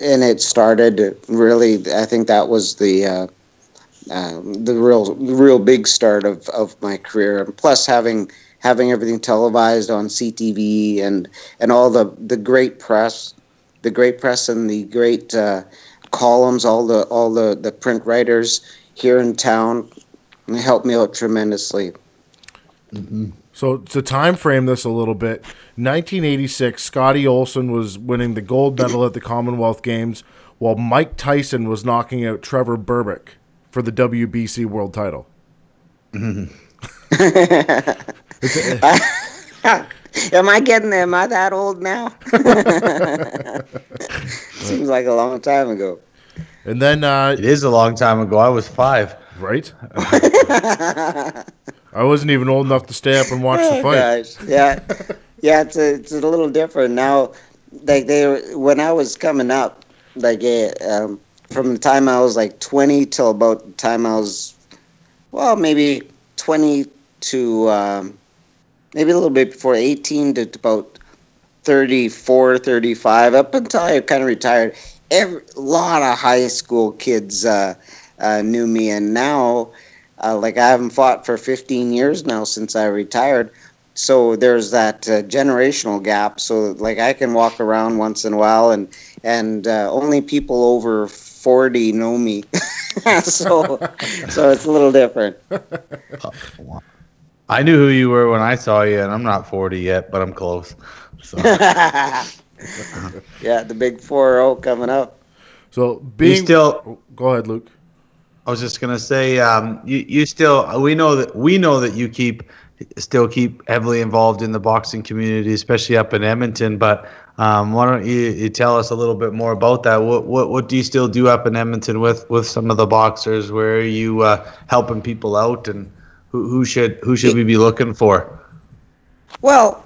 and it started really. I think that was the uh, uh, the real real big start of, of my career. And plus having having everything televised on CTV and and all the the great press, the great press and the great uh, columns, all the all the the print writers here in town and helped me out tremendously. Mm-hmm. So to time frame this a little bit, 1986, Scotty Olson was winning the gold medal at the Commonwealth Games, while Mike Tyson was knocking out Trevor Berbick for the WBC World Title. Mm-hmm. [laughs] Am I getting there? am I that old now? [laughs] Seems like a long time ago. And then, uh, It is a long time ago. I was five. right? [laughs] I wasn't even old enough to stay up and watch the Oh, fight. gosh. Yeah, yeah. It's a, it's a little different now. Like they when I was coming up, like eh, um, from the time I was like 20 till about the time I was, well, maybe 20 to um, maybe a little bit before 18 to about 34, 35, up until I kind of retired. Every a lot of high school kids uh, uh, knew me, and now, uh, like I haven't fought for 15 years now since I retired. So there's that uh, generational gap. So like I can walk around once in a while, and and uh, only people over 40 know me. [laughs] so so it's a little different. I knew who you were when I saw you, and I'm not 40 yet, but I'm close. So [laughs] [laughs] yeah, the big 4-0 coming up. So being still- Oh, go ahead, Luke. I was just gonna say, um, you you still we know that we know that you keep still keep heavily involved in the boxing community, especially up in Edmonton. But um, why don't you, you tell us a little bit more about that? What what what do you still do up in Edmonton with with some of the boxers? Where are you uh, helping people out, and who who should who should we be looking for? Well,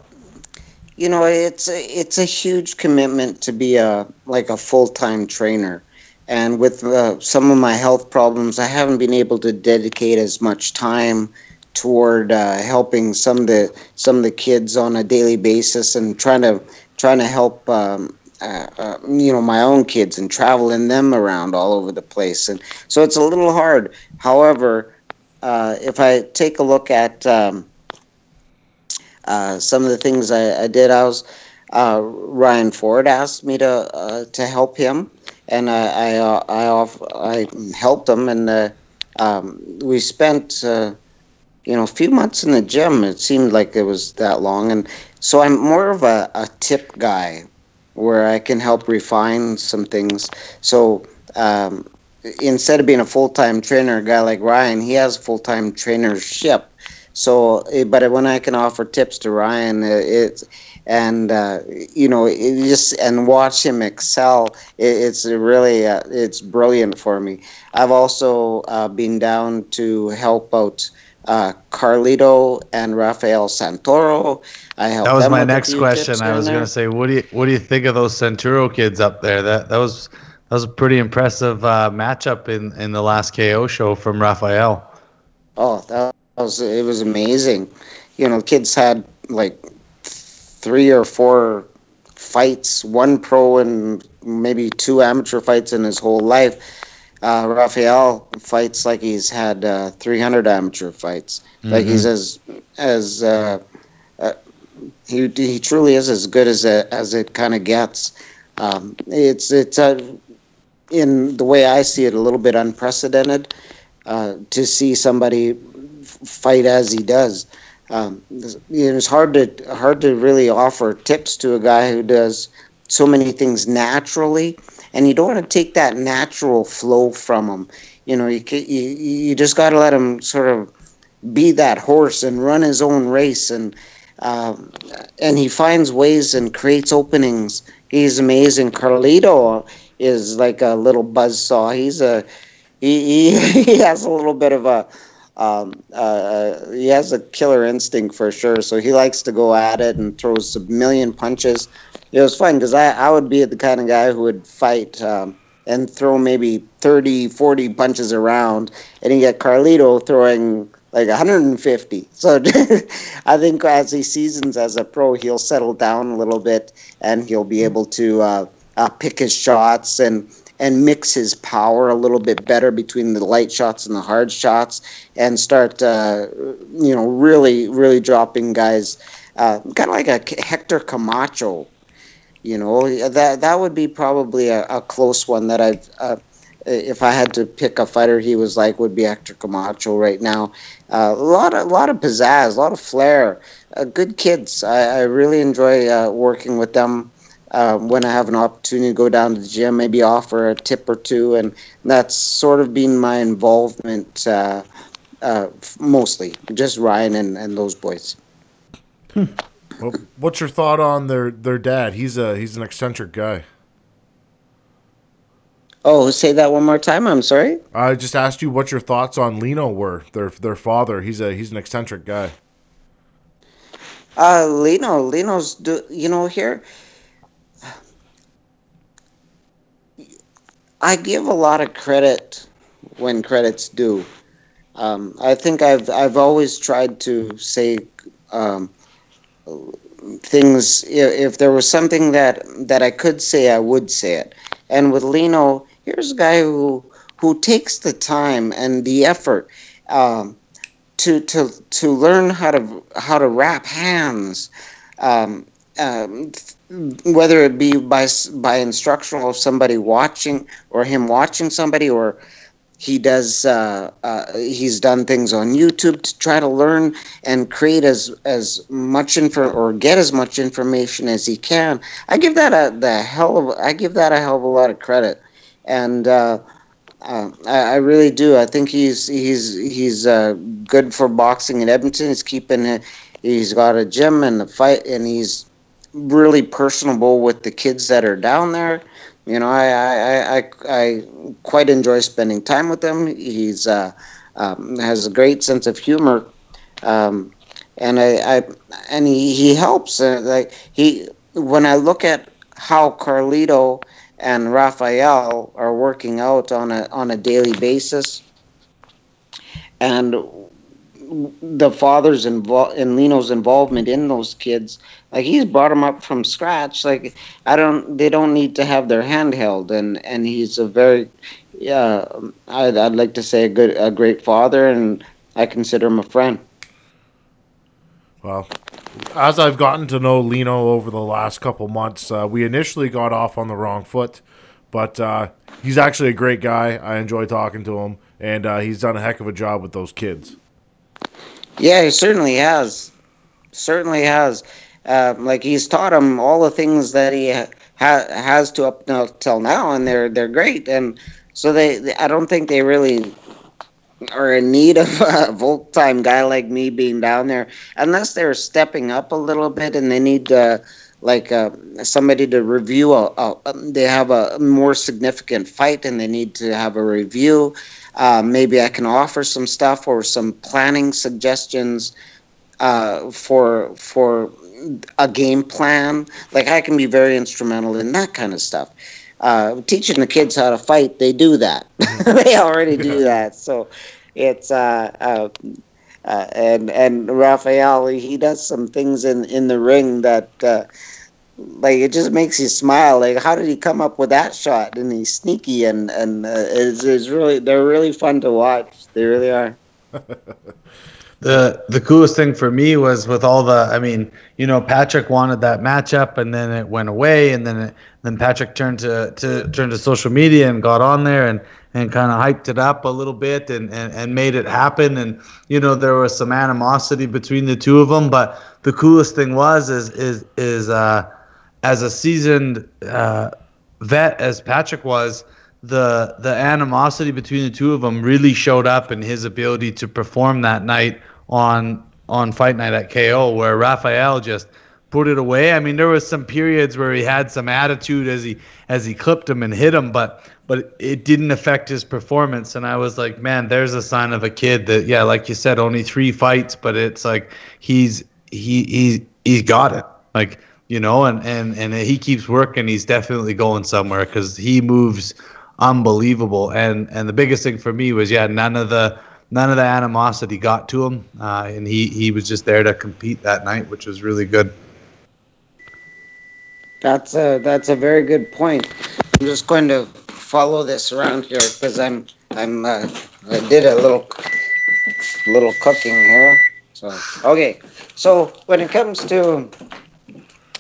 you know, it's a, it's a huge commitment to be a like a full time trainer, and with uh, some of my health problems, I haven't been able to dedicate as much time toward uh, helping some of the some of the kids on a daily basis and trying to trying to help. Um, uh, uh, you know my own kids and traveling them around all over the place and so it's a little hard however uh, if i take a look at um, uh, some of the things I, I did. I was uh, Ryan Ford asked me to uh, to help him, and I I uh, I, off, I helped him, and uh, um, we spent you know a few months in the gym. It seemed like it was that long, and so I'm more of a, a tip guy, where I can help refine some things. So. Um, instead of being a full-time trainer, a guy like Ryan, he has full-time trainership. So, eh, but when I can offer tips to Ryan, eh, it's and uh, you know, it just and watch him excel. It, it's really uh, it's brilliant for me. I've also uh, been down to help out uh, Carlito and Rafael Santoro. I helped That was my next question. I was going to say, what do you what do you think of those Centuro kids up there? That that was that was a pretty impressive uh, matchup in in the last KO show from Rafael. Oh, that was it was amazing. You know, kids had like three or four fights, one pro and maybe two amateur fights in his whole life. Uh, Rafael fights like he's had uh, 300 amateur fights. Like he's as as uh, uh, he he truly is as good as it, as it kind of gets. Um, it's it's uh, in the way I see it, a little bit unprecedented uh, to see somebody fight as he does. Um, you know, it's hard to hard to really offer tips to a guy who does so many things naturally, and you don't want to take that natural flow from him. You know, you you, you just got to let him sort of be that horse and run his own race and um, and he finds ways and creates openings. He's amazing. Carlito is like a little buzzsaw. He's a he, he, [laughs] he has a little bit of a um, uh, he has a killer instinct for sure. So he likes to go at it and throws a million punches. It was fun because I, I would be the kind of guy who would fight um, and throw maybe 30, 40 punches around, and you get Carlito throwing like 150. So [laughs] I think as he seasons as a pro, he'll settle down a little bit and he'll be able to uh, uh, pick his shots and and mix his power a little bit better between the light shots and the hard shots and start uh, you know really really dropping guys uh, kind of like a Hector Camacho you know? That that would be probably a, a close one that I've uh, if I had to pick a fighter he was like would be Hector Camacho right now. Uh, a lot of a lot of pizzazz a lot of flair uh, good kids. I, I really enjoy uh, working with them uh, when I have an opportunity to go down to the gym, maybe offer a tip or two, and that's sort of been my involvement uh, uh, mostly, just Ryan and, and those boys. Well, what's your thought on their their dad? He's a he's an eccentric guy. Oh, say that one more time. I'm sorry. I just asked you what your thoughts on Lino were. Their their father. He's a he's an eccentric guy. Uh, Lino, Lino's, do, you know, here, I give a lot of credit when credit's due. Um, I think I've I've always tried to say um, things. i- If there was something that that I could say, I would say it. And with Lino, here's a guy who who takes the time and the effort um, to to to learn how to how to wrap hands. Um, um, whether it be by by instructional of somebody watching or him watching somebody or he does uh, uh, he's done things on YouTube to try to learn and create as as much info or get as much information as he can. I give that a the hell of I give that a hell of a lot of credit, and uh, uh, I, I really do. I think he's he's he's uh, good for boxing in Edmonton. He's keeping it. He's got a gym and a fight, and he's really personable with the kids that are down there. You know, I I, I, I, quite enjoy spending time with him. He's uh, um, has a great sense of humor, um, and I, I and he, he helps. Uh, like he when I look at how Carlito and Raphael are working out on a on a daily basis, and the father's involved and Lino's involvement in those kids. Like he's brought them up from scratch. Like I don't, they don't need to have their hand held, and and he's a very, yeah, I'd, I'd like to say a good, a great father, and I consider him a friend. Well, as I've gotten to know Lino over the last couple months, uh, we initially got off on the wrong foot, but uh, he's actually a great guy. I enjoy talking to him, and uh, he's done a heck of a job with those kids. Yeah, he certainly has. Certainly has. Um, like he's taught him all the things that he ha- has to up till now, and they're they're great. And so they, they, I don't think they really are in need of [laughs] a full time guy like me being down there, unless they're stepping up a little bit and they need uh, like uh, somebody to review. A, a, they have a more significant fight and they need to have a review. Uh, maybe I can offer some stuff or some planning suggestions uh, for for a game plan. Like I can be very instrumental in that kind of stuff. Uh, teaching the kids how to fight, they do that. [laughs] they already do that. So it's uh, uh, uh, and and Raphael, he does some things in in the ring that. Like it just makes you smile. Like, how did he come up with that shot? And he's sneaky, and and uh, it's, it's really they're really fun to watch. They really are. [laughs] the the coolest thing for me was with all the I mean, you know, Patrick wanted that matchup and then it went away and then it, then Patrick turned to, to turned to social media and got on there and and kind of hyped it up a little bit and, and and made it happen and you know there was some animosity between the two of them but the coolest thing was is is is uh as a seasoned uh vet as Patrick was the the animosity between the two of them really showed up in his ability to perform that night on on fight night at KO where Raphael just put it away. I mean, there was some periods where he had some attitude as he as he clipped him and hit him, but but it didn't affect his performance. And I was like, man, there's a sign of a kid that, yeah, like you said, only three fights, but it's like he's he he he's got it, like you know, and and and he keeps working. He's definitely going somewhere because he moves unbelievable. And and the biggest thing for me was, yeah, none of the none of the animosity got to him, uh, and he he was just there to compete that night, which was really good. That's a that's a very good point. I'm just going to follow this around here because I'm I'm uh, I did a little little cooking here. So okay, so when it comes to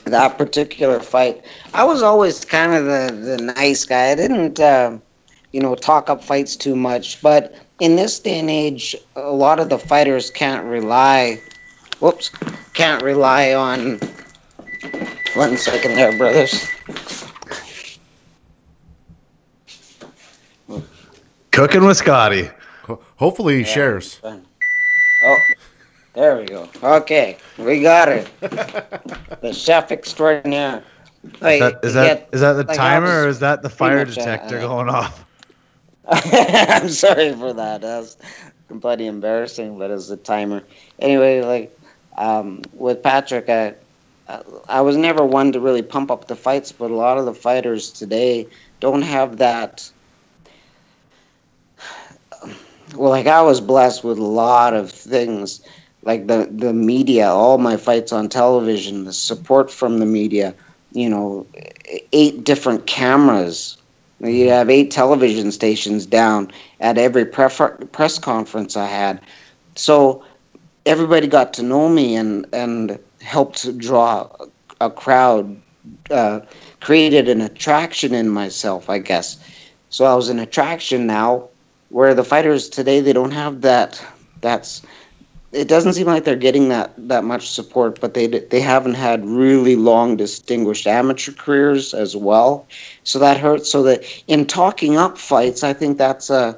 that particular fight, I was always kind of the the nice guy. I didn't uh, you know talk up fights too much, but in this day and age, a lot of the fighters can't rely. Whoops, can't rely on. One second there, brothers. Cooking with Scotty. Hopefully, he shares. Oh, there we go. Okay, we got it. [laughs] the chef extraordinaire. Like, Is that is that, get- is that the like, timer or is that the fire much, detector uh, going off? [laughs] I'm sorry for that. That's completely embarrassing, but it's the timer. Anyway, like um, with Patrick, I, I was never one to really pump up the fights, but a lot of the fighters today don't have that. Well, like I was blessed with a lot of things, like the the media, all my fights on television, the support from the media. You know, eight different cameras you have eight television stations down at every prefer- press conference I had. So everybody got to know me and, and helped draw a crowd, uh, created an attraction in myself, I guess. So I was an attraction now, where the fighters today they don't have that. That's it doesn't seem like they're getting that that much support, but they they haven't had really long distinguished amateur careers as well, so that hurts. So that in talking up fights, I think that's a,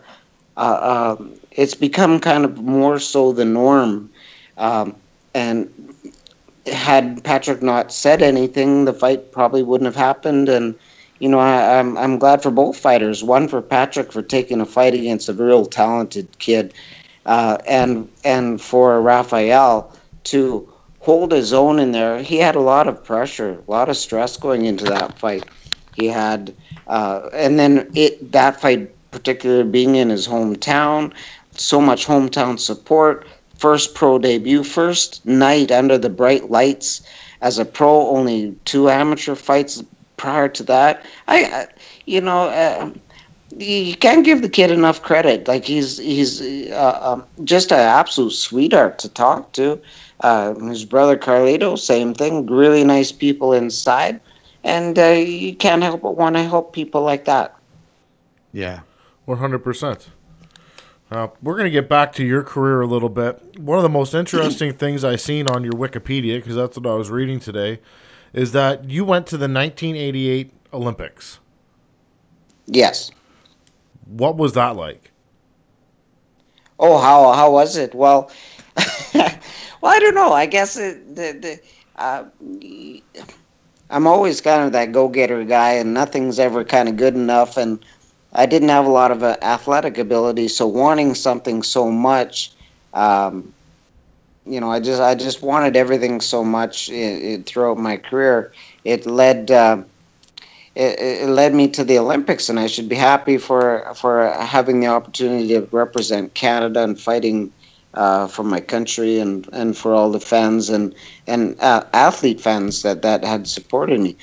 uh, um, it's become kind of more so the norm, um, and had Patrick not said anything, the fight probably wouldn't have happened. And you know, I, I'm I'm glad for both fighters. One for Patrick for taking a fight against a real talented kid uh, and and for Raphael to hold his own in there, he had a lot of pressure, a lot of stress going into that fight. He had, uh, and then it that fight, particularly being in his hometown, so much hometown support. First pro debut, first night under the bright lights as a pro. Only two amateur fights prior to that. I, you know. Uh, you can't give the kid enough credit. Like he's he's uh, um, just an absolute sweetheart to talk to. Uh, his brother Carlito, same thing. Really nice people inside, and uh, you can't help but want to help people like that. Yeah. One hundred percent. Uh, we're going to get back to your career a little bit. One of the most interesting [clears throat] things I seen on your Wikipedia, because that's what I was reading today, is that you went to the 1988 Olympics. Yes. What was that like? Oh, how how was it? Well, [laughs] well, I don't know. I guess it, the the uh, I'm always kind of that go getter guy, and nothing's ever kind of good enough. And I didn't have a lot of uh, athletic ability, so wanting something so much, um, you know, I just I just wanted everything so much it, it, throughout my career. It led. Uh, it, it, led me to the Olympics, and I should be happy for for having the opportunity to represent Canada and fighting uh, for my country and, and for all the fans and and uh, athlete fans that, that had supported me.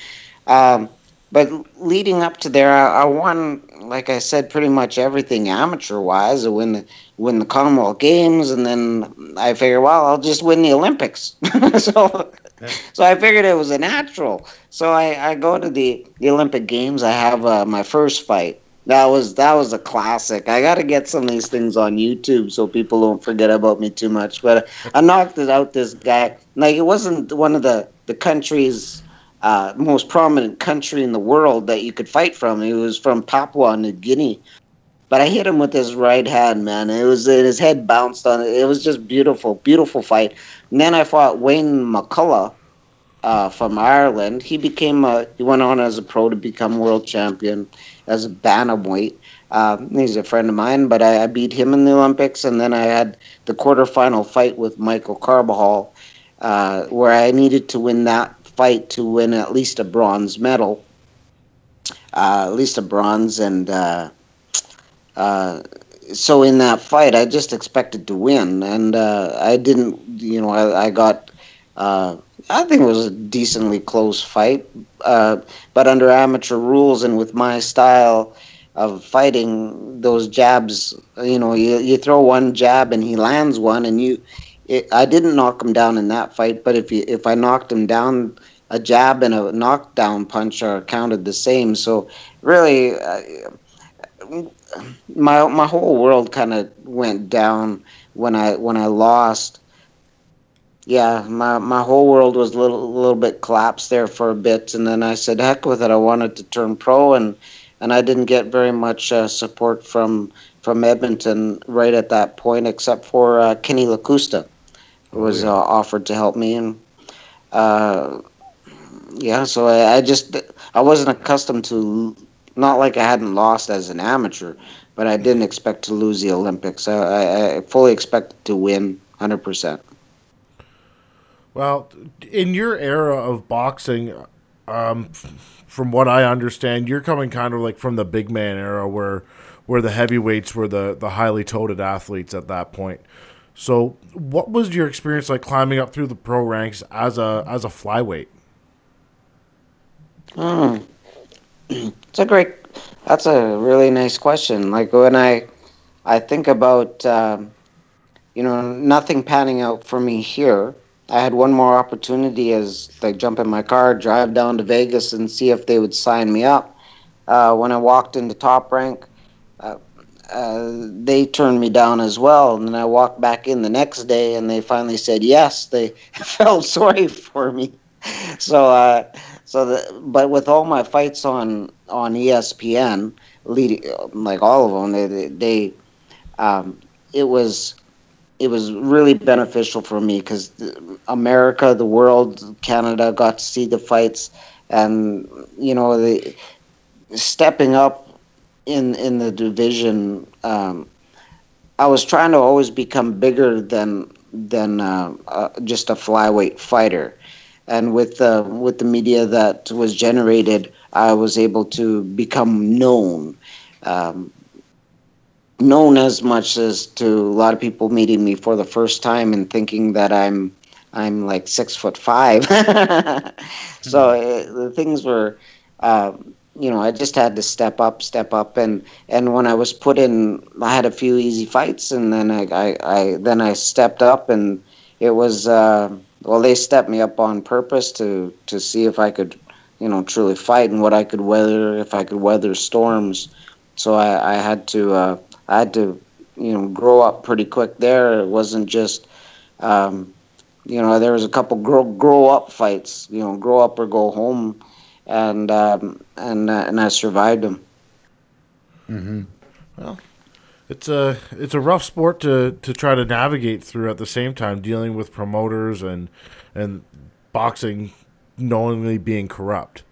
Um, but leading up to there, I, I, won, like I said, pretty much everything amateur wise. I win the win the Commonwealth Games, and then I figured, well, I'll just win the Olympics. [laughs] so so I figured it was a natural. So I, I go to the, the Olympic Games. I have uh, my first fight. That was that was a classic. I got to get some of these things on YouTube so people don't forget about me too much. But I knocked it out. This guy, like it wasn't one of the the countries uh, most prominent country in the world that you could fight from. He was from Papua New Guinea. But I hit him with his right hand, man. It was his head bounced on it. It was just beautiful, beautiful fight. And then I fought Wayne McCullough uh, from Ireland. He became a, he went on as a pro to become world champion as a bantamweight. Uh, he's a friend of mine, but I, I, beat him in the Olympics, and then I had the quarterfinal fight with Michael Carbajal, uh, where I needed to win that fight to win at least a bronze medal, uh, at least a bronze, and uh, so in that fight, I just expected to win, and uh, I didn't. You know, I, I got. Uh, I think it was a decently close fight, uh, but under amateur rules and with my style of fighting, those jabs. You know, you you throw one jab and he lands one, and you. It, I didn't knock him down in that fight, but if if I knocked him down, a jab and a knockdown punch are counted the same. So really. Uh, my my whole world kind of went down when I when I lost. Yeah, my my whole world was a little little bit collapsed there for a bit, and then I said, "Heck with it!" I wanted to turn pro, and and I didn't get very much uh, support from from Edmonton right at that point, except for uh, Kenny Lakusta, who was uh, offered to help me, and uh, yeah, so I, I just I wasn't accustomed to not like I hadn't lost as an amateur, but I didn't expect to lose the Olympics. I, I fully expected to win 100%. Well, in your era of boxing, um, from what I understand, you're coming kind of like from the big man era where where the heavyweights were the, the highly touted athletes at that point. So, what was your experience like climbing up through the pro ranks as a as a flyweight? Hmm. [clears throat] It's a great. That's a really nice question. Like when I, I think about, um, you know, nothing panning out for me here. I had one more opportunity as like jump in my car, drive down to Vegas, and see if they would sign me up. Uh, when I walked into Top Rank, uh, uh, they turned me down as well. And then I walked back in the next day, and they finally said yes. They [laughs] felt sorry for me. So uh, so the, but with all my fights on on ESPN, leading like all of them, they they, um, it was it was really beneficial for me because America, the world, Canada got to see the fights, and you know the stepping up in in the division. Um, I was trying to always become bigger than than uh, uh, just a flyweight fighter and with the with the media that was generated, I was able to become known. Um, known as much as to a lot of people meeting me for the first time and thinking that I'm I'm like six foot five. [laughs] so uh, the things were uh, you know, I just had to step up, step up, and and when I was put in, I had a few easy fights, and then I I, I then I stepped up, and it was uh, well, they stepped me up on purpose to to see if I could, you know, truly fight and what I could weather, if I could weather storms. So I, I had to uh, I had to you know grow up pretty quick there. It wasn't just um, you know there was a couple grow grow up fights. You know, grow up or go home, and um, and uh, and I survived them. It's a it's a rough sport to, to try to navigate through at the same time dealing with promoters and and boxing knowingly being corrupt.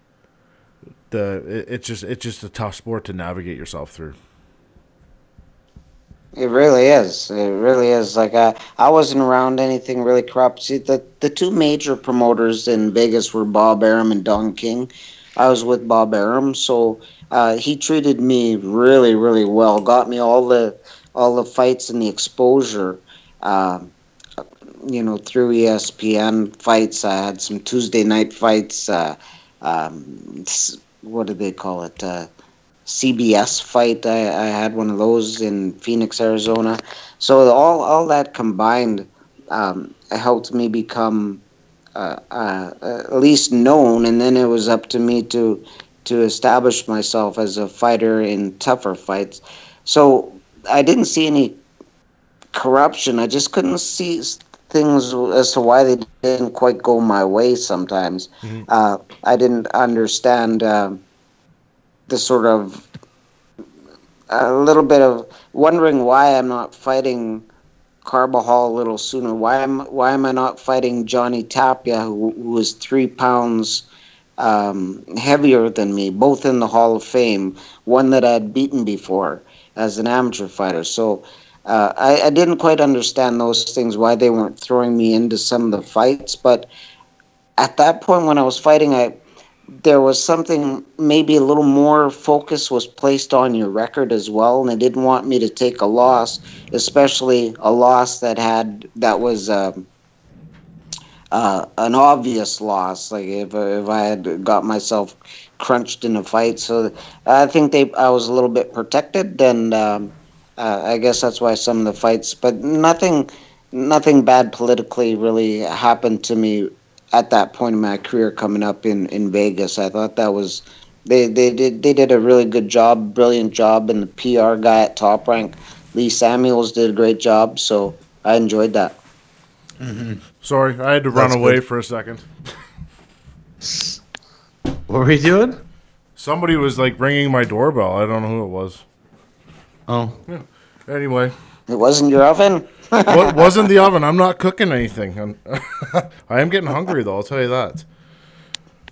The it, it's just it's just a tough sport to navigate yourself through. It really is. It really is. Like I, I wasn't around anything really corrupt. See, the the two major promoters in Vegas were Bob Arum and Don King. I was with Bob Arum, so uh, he treated me really, really well. Got me all the all the fights and the exposure. Um, you know, through ESPN fights. I had some Tuesday night fights. Uh, um, what do they call it? Uh, CBS fight. I, I had one of those in Phoenix, Arizona. So all all that combined um, helped me become uh, uh, at least known, and then it was up to me to to establish myself as a fighter in tougher fights. So I didn't see any corruption. I just couldn't see things as to why they didn't quite go my way. Sometimes uh, I didn't understand. um the sort of a little bit of wondering why I'm not fighting Carbajal a little sooner. Why am why am I not fighting Johnny Tapia, who, who was three pounds um, heavier than me, both in the Hall of Fame, one that I'd beaten before as an amateur fighter. So uh, I, I didn't quite understand those things, why they weren't throwing me into some of the fights. But at that point, when I was fighting, I there was something maybe a little more focus was placed on your record as well and they didn't want me to take a loss especially a loss that had that was um, uh, an obvious loss like if, if i had got myself crunched in a fight so i think they i was a little bit protected and um, uh, i guess that's why some of the fights but nothing nothing bad politically really happened to me at that point in my career coming up in, in Vegas. I thought that was they, they did they did a really good job, brilliant job, and the PR guy at Top Rank, Lee Samuels, did a great job. So I enjoyed that. Sorry, I had to run That's away good. for a second. What were we doing? Somebody was like ringing my doorbell. I don't know who it was. Oh, Anyway, It wasn't your oven. [laughs] what wasn't the oven? I'm not cooking anything. I'm, [laughs] I am getting hungry though. I'll tell you that.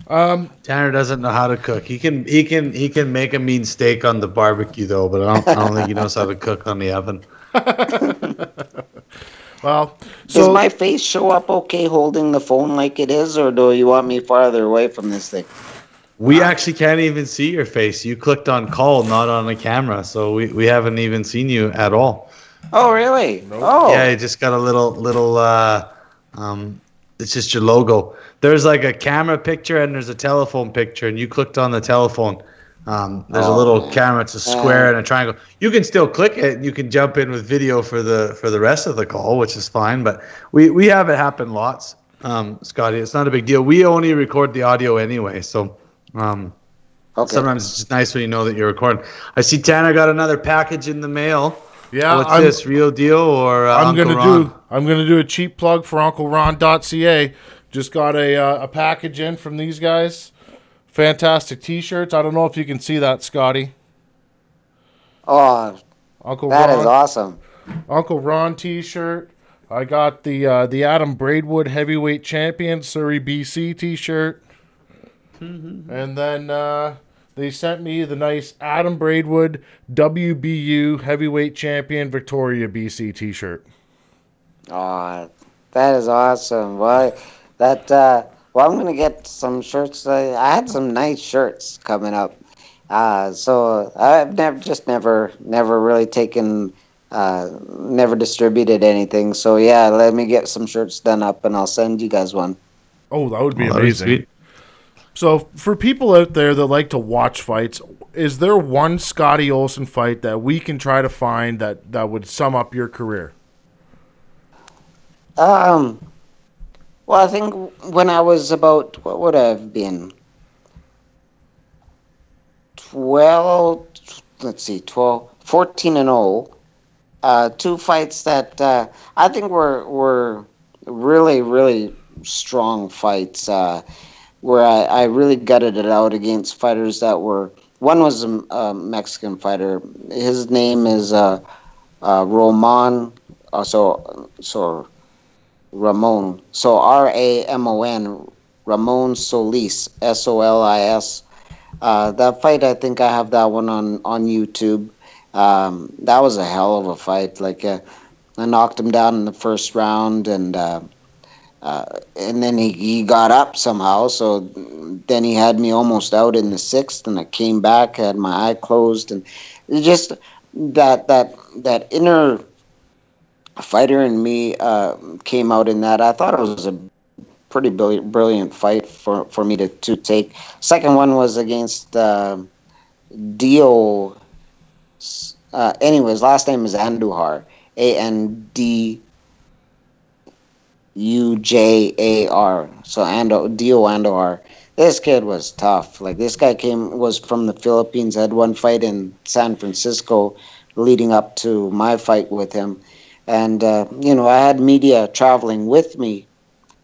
Um, Tanner doesn't know how to cook. He can he can he can make a mean steak on the barbecue though, but I don't, I don't think he knows how to cook on the oven. [laughs] Well, Does my face show up okay holding the phone like it is, or do you want me farther away from this thing? We actually can't even see your face. You clicked on call, not on a camera, so we, we haven't even seen you at all. Oh, really? Oh, Yeah, you just got a little little uh um it's just your logo. There's like a camera picture and there's a telephone picture and you clicked on the telephone. Um, there's a little camera, it's a square and a triangle. You can still click it. You can jump in with video for the for the rest of the call, which is fine. But we we have it happen lots, um, Scotty. It's not a big deal. We only record the audio anyway, so um, okay. sometimes it's just nice when you know that you're recording. I see Tanner got another package in the mail. yeah, What's I'm, this? Real deal or uh, I'm Uncle gonna Ron? do. I'm gonna do a cheap plug for UncleRon.ca. Just got a uh, a package in from these guys. Fantastic T-shirts. I don't know if you can see that, Scotty. Oh, Uncle that Ron. is awesome. Uncle Ron T-shirt. I got the uh, the Adam Braidwood Heavyweight Champion Surrey BC T-shirt, and then uh, they sent me the nice Adam Braidwood WBU Heavyweight Champion Victoria BC T-shirt. Oh, that is awesome. Well, that uh, well, I'm gonna get some shirts. Uh, I had some nice shirts coming up. Uh, so I've never just never never really taken uh, never distributed anything. So yeah, let me get some shirts done up and I'll send you guys one. Oh, that would be Oh, that'd be amazing. So, for people out there that like to watch fights, is there one Scotty Olson fight that we can try to find that, that would sum up your career? Um, well, I think when I was about, what would I have been? 12, let's see, 12, 14 and 0. Uh, two fights that uh, I think were, were really, really strong fights uh, where I, I really gutted it out against fighters that were. One was a, a Mexican fighter. His name is uh, uh, Roman. Uh, so, so Ramon. So R A M O N, Ramon Solis, S O L I S. Uh, that fight, I think I have that one on on YouTube. Um, that was a hell of a fight. Like uh, I knocked him down in the first round, and uh, uh, and then he, he got up somehow. So then he had me almost out in the sixth, and I came back, had my eye closed, and just that that that inner fighter in me uh, came out in that. I thought it was a pretty brilliant, fight for, for me to, to take. Second one was against uh, Dio. Uh, anyways, last name is Andujar. A N D U J A R. So Ando, Dio Andujar. This kid was tough. Like this guy came was from the Philippines. had one fight in San Francisco, leading up to my fight with him and uh, you know I had media traveling with me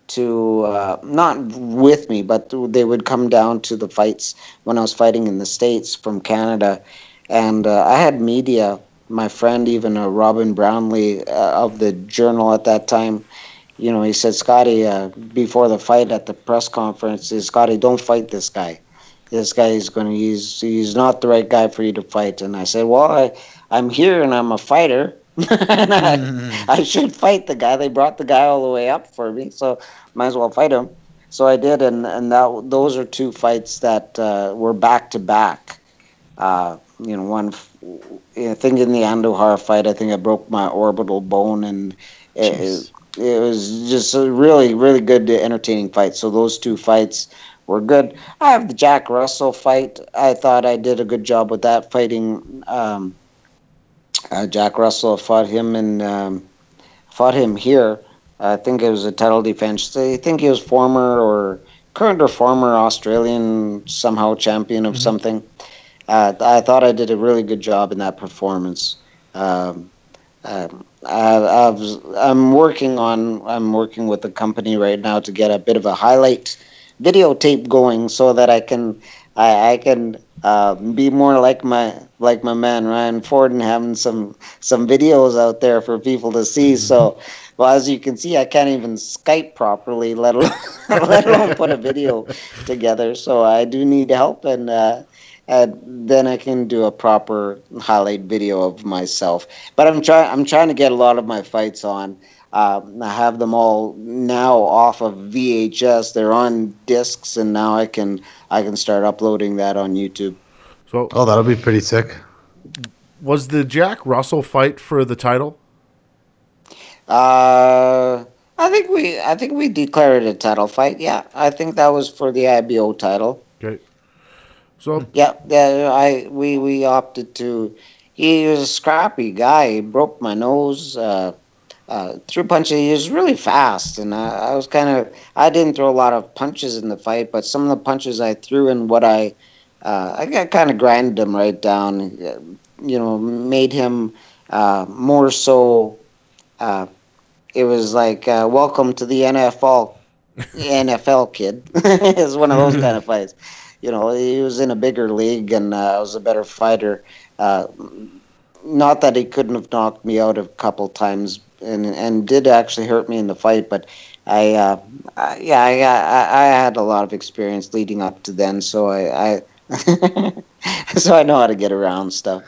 to uh, not with me, but they would come down to the fights when I was fighting in the states from Canada, and uh, I had media. My friend, even uh, Robin Brownlee uh, of the Journal at that time, you know, he said, "Scotty, uh, before the fight at the press conference, is Scotty, don't fight this guy. This guy is going to he's he's not the right guy for you to fight." And I said, "Well, I I'm here and I'm a fighter." And I, mm. I should fight the guy. They brought the guy all the way up for me, so might as well fight him. So I did, and and that those are two fights that uh, were back to back. Uh, you know, one I think in the Andujar fight, I think I broke my orbital bone, and it, it, was just a really really good entertaining fight. So those two fights were good. I have the Jack Russell fight. I thought I did a good job with that fighting. Um, uh, Jack Russell fought him and um, fought him here. I think it was a title defense. I think he was former or current or former Australian somehow champion of mm-hmm. something. Uh, I thought I did a really good job in that performance. Um, um I, am working on. I'm working with the company right now to get a bit of a highlight videotape going so that I can I, I can uh, be more like my like my man Ryan Ford and having some some videos out there for people to see. So, well, as you can see, I can't even Skype properly, let alone [laughs] let alone put a video together. So I do need help, and uh, and then I can do a proper highlight video of myself. But I'm trying I'm trying to get a lot of my fights on. Uh, I have them all now off of VHS. They're on discs, and now I can I can start uploading that on YouTube. So, oh, that'll be pretty sick. Was the Jack Russell fight for the title? Uh, I think we I think we declared a title fight. Yeah, I think that was for the IBO title. Okay. So yeah, yeah, I we we opted to. He was a scrappy guy. He broke my nose. Uh, uh, threw punches. He was really fast, and I, I was kind of. I didn't throw a lot of punches in the fight, but some of the punches I threw and what I, uh, I got kind of grinded him right down. You know, made him uh, more so. Uh, it was like uh, welcome to the NFL, [laughs] NFL kid. [laughs] it's one of those kind of [laughs] fights. You know, he was in a bigger league, and uh, I was a better fighter. not that he couldn't have knocked me out a couple times and and did actually hurt me in the fight. But I, uh, I yeah, I, I, I had a lot of experience leading up to then, so I, I [laughs] so I know how to get around stuff.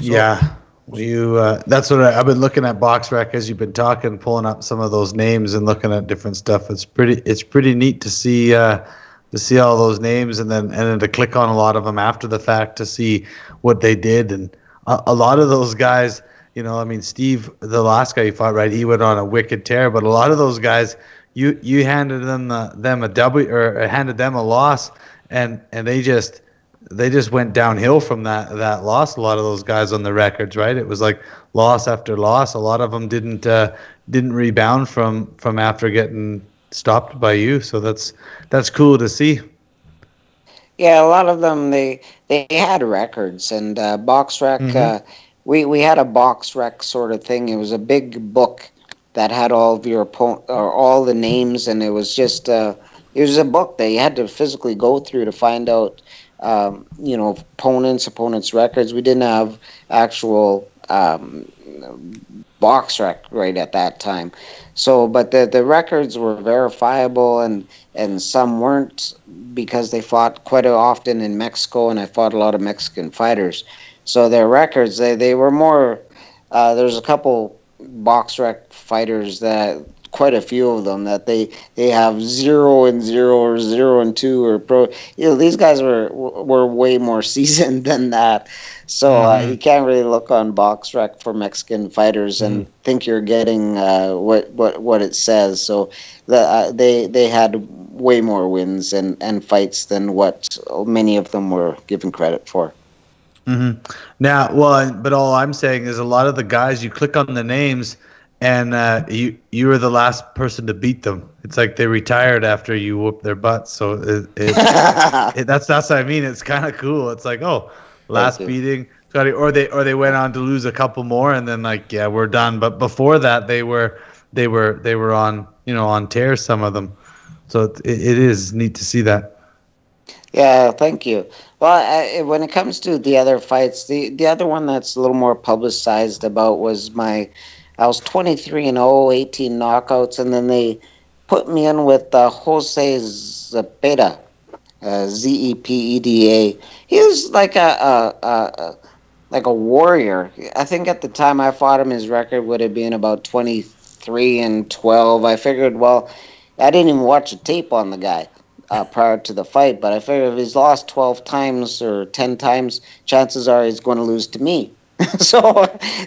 So, yeah. You uh, that's what I, have been looking at BoxRec as you've been talking, pulling up some of those names and looking at different stuff. It's pretty it's pretty neat to see uh, to see all those names and then and then to click on a lot of them after the fact to see what they did and a, a lot of those guys you know, I mean, Steve, the last guy he fought, right? He went on a wicked tear, but a lot of those guys, you you handed them the, them a W or handed them a loss, and and they just they just went downhill from that that loss. A lot of those guys on the records, right? It was like loss after loss. A lot of them didn't uh, didn't rebound from from after getting stopped by you. So that's that's cool to see. Yeah, a lot of them they they had records and uh, box rec. Uh, we we had a box rec sort of thing. It was a big book that had all of your opponent or all the names, and it was just uh, it was a book that you had to physically go through to find out. Um, you know, opponents, opponents' records. We didn't have actual um, box rec right at that time. So, but the the records were verifiable, and and some weren't because they fought quite often in Mexico, and I fought a lot of Mexican fighters. So their records, they they were more. Uh, there's a couple box rec fighters that quite a few of them that they they have zero and zero or zero and two or pro. You know, these guys were were way more [laughs] seasoned than that. So uh, you can't really look on box rec for Mexican fighters and think you're getting uh, what what what it says. So the, uh, they they had way more wins and, and fights than what many of them were given credit for. Now, well, but all I'm saying is a lot of the guys you click on the names, and uh, you you were the last person to beat them. It's like they retired after you whooped their butts. So it, it, [laughs] it, that's that's what I mean. It's kind of cool. It's like oh, last beating, or they or they went on to lose a couple more, and then like yeah, we're done. But before that, they were they were they were on you know on tears. Some of them. So it, it is neat to see that. Yeah, thank you. Well, I, when it comes to the other fights, the, the other one that's a little more publicized about was my. I was 23 and 0, 18 knockouts, and then they put me in with uh, Jose Zepeda, uh, Z E P E D A. He was like a, a, a, like a warrior. I think at the time I fought him, his record would have been about 23 and 12. I figured, well, I didn't even watch a tape on the guy uh, prior to the fight, but I figured if he's lost 12 times or 10 times, chances are he's going to lose to me. [laughs] so,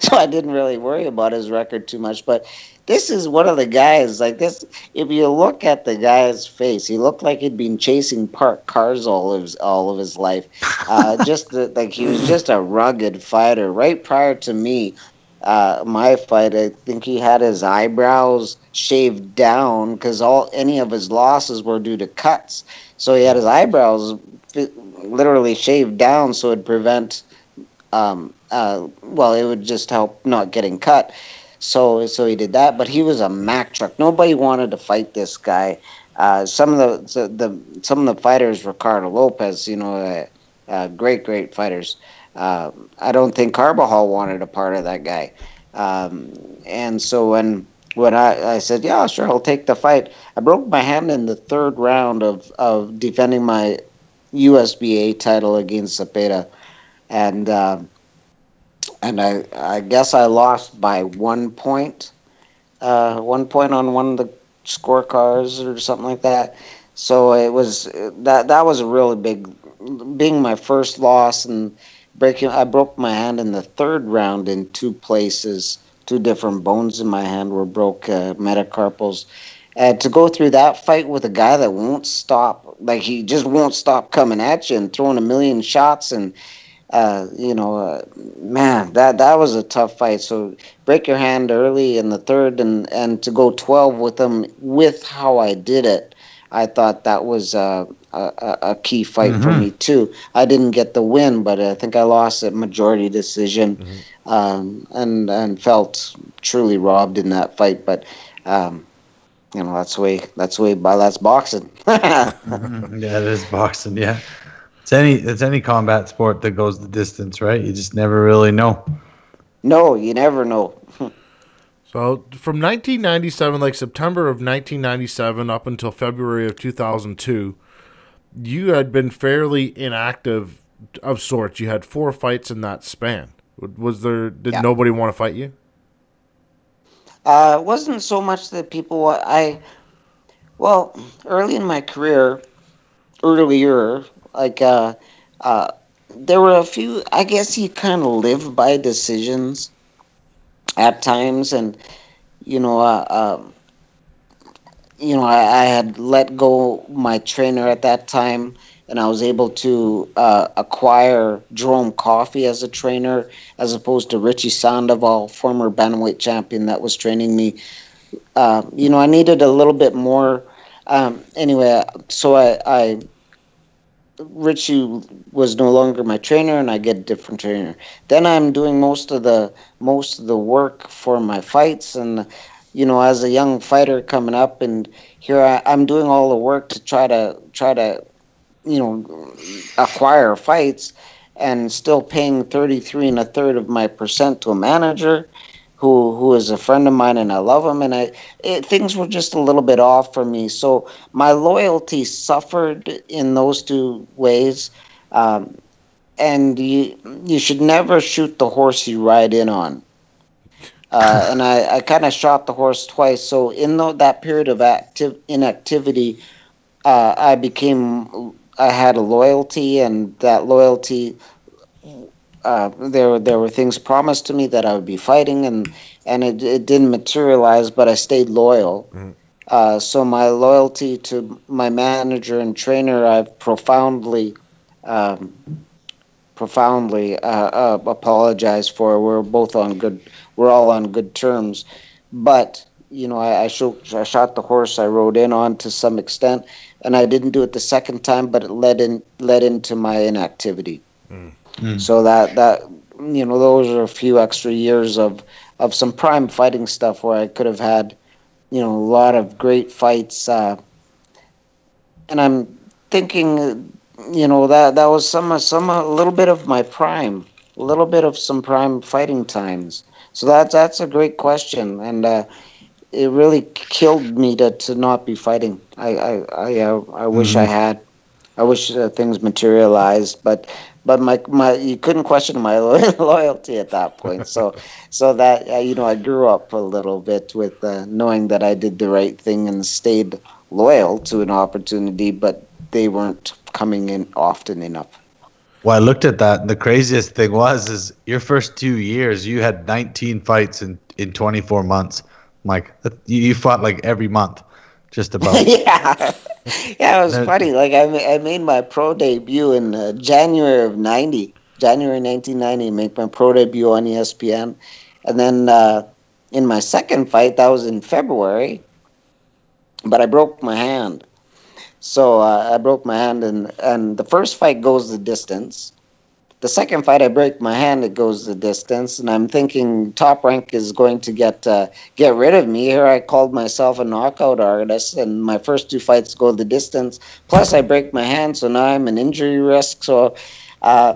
so I didn't really worry about his record too much. But this is one of the guys like this. If you look at the guy's face, he looked like he'd been chasing parked cars all of his, all of his life. Uh, [laughs] just the, like he was just a rugged fighter. Right prior to me, uh, my fight, I think he had his eyebrows shaved down because all any of his losses were due to cuts. So he had his eyebrows literally shaved down so it'd prevent. Um, uh, well, it would just help not getting cut. So so he did that, but he was a Mack truck. Nobody wanted to fight this guy. Uh, some of the, the the some of the fighters, Ricardo Lopez, you know, uh, uh, great great fighters. Uh, I don't think Carbajal wanted a part of that guy. Um, and so when when I, I said, yeah, sure, I'll take the fight, I broke my hand in the third round of, of defending my USBA title against Zapata. And uh, and I, I guess I lost by one point, uh, one point on one of the scorecards or something like that. So it was that that was a really big, being my first loss and breaking. I broke my hand in the third round in two places. Two different bones in my hand were broke uh, metacarpals. And to go through that fight with a guy that won't stop, like he just won't stop coming at you and throwing a million shots and uh, you know, uh, man, that that was a tough fight. So break your hand early in the third, and and to go twelve with them with how I did it, I thought that was a a, a key fight for me too. I didn't get the win, but I think I lost at majority decision, um, and and felt truly robbed in that fight. But um, you know, that's the way that's the way. By that's boxing. [laughs] Yeah, it is boxing. Yeah, it's any it's any combat sport that goes the distance, right? You just never really know. no, you never know. So from 1997, like September of 1997 up until February of 2002, you had been fairly inactive of sorts. You had four fights in that span. Was there? Did Yeah. nobody want to fight you? Uh, it wasn't so much that people I, well, early in my career, earlier, like uh, uh, there were a few. I guess you kind of live by decisions at times, and you know, uh, um, you know, I, I had let go my trainer at that time, and I was able to uh, acquire Jerome Coffey as a trainer, as opposed to Richie Sandoval, former bantamweight champion, that was training me. Uh, you know, I needed a little bit more. Um, anyway, so I, I Richie was no longer my trainer, and I get a different trainer. Then I'm doing most of the most of the work for my fights, and you know, as a young fighter coming up, and here I, I'm doing all the work to try to try to, you know, acquire fights, and still paying thirty three and a third of my percent to a manager, who who is a friend of mine, and I love him, and I it, things were just a little bit off for me. So my loyalty suffered in those two ways. Um, and you you should never shoot the horse you ride in on. Uh, [laughs] and I, I kind of shot the horse twice. So in the, that period of active inactivity, uh, I became I had a loyalty, and that loyalty. Uh, there there were things promised to me that I would be fighting, and and it, it didn't materialize, but I stayed loyal. Uh, so my loyalty to my manager and trainer, I've profoundly, um, profoundly uh, uh, apologized for. We're both on good, we're all on good terms, but you know, I, I, shot, I shot the horse I rode in on to some extent, and I didn't do it the second time, but it led in led into my inactivity. So that that you know, those are a few extra years of of some prime fighting stuff where I could have had you know, a lot of great fights. Uh, and I'm thinking, you know, that that was some some a little bit of my prime, a little bit of some prime fighting times. So that's that's a great question, and uh, it really killed me to, to not be fighting. I I I, uh, I wish I had. I wish uh, things materialized, but but my my you couldn't question my [laughs] loyalty at that point. So so that uh, you know I grew up a little bit with uh, knowing that I did the right thing and stayed loyal to an opportunity, but they weren't coming in often enough. Well, I looked at that, and the craziest thing was is your first two years, you had 19 fights in in 24 months. Like that- you you fought like every month, just [laughs] about. yeah, yeah, it was funny. Like I, I made my pro debut in uh, January of '90, January 1990. Make my pro debut on ESPN, and then uh, in my second fight, that was in February, but I broke my hand. So uh, I broke my hand, and and the first fight goes the distance. The second fight, I break my hand, it goes the distance, and I'm thinking Top Rank is going to get uh, get rid of me. Here, I called myself a knockout artist, and my first two fights go the distance. Plus, I break my hand, so now I'm an injury risk. So, uh,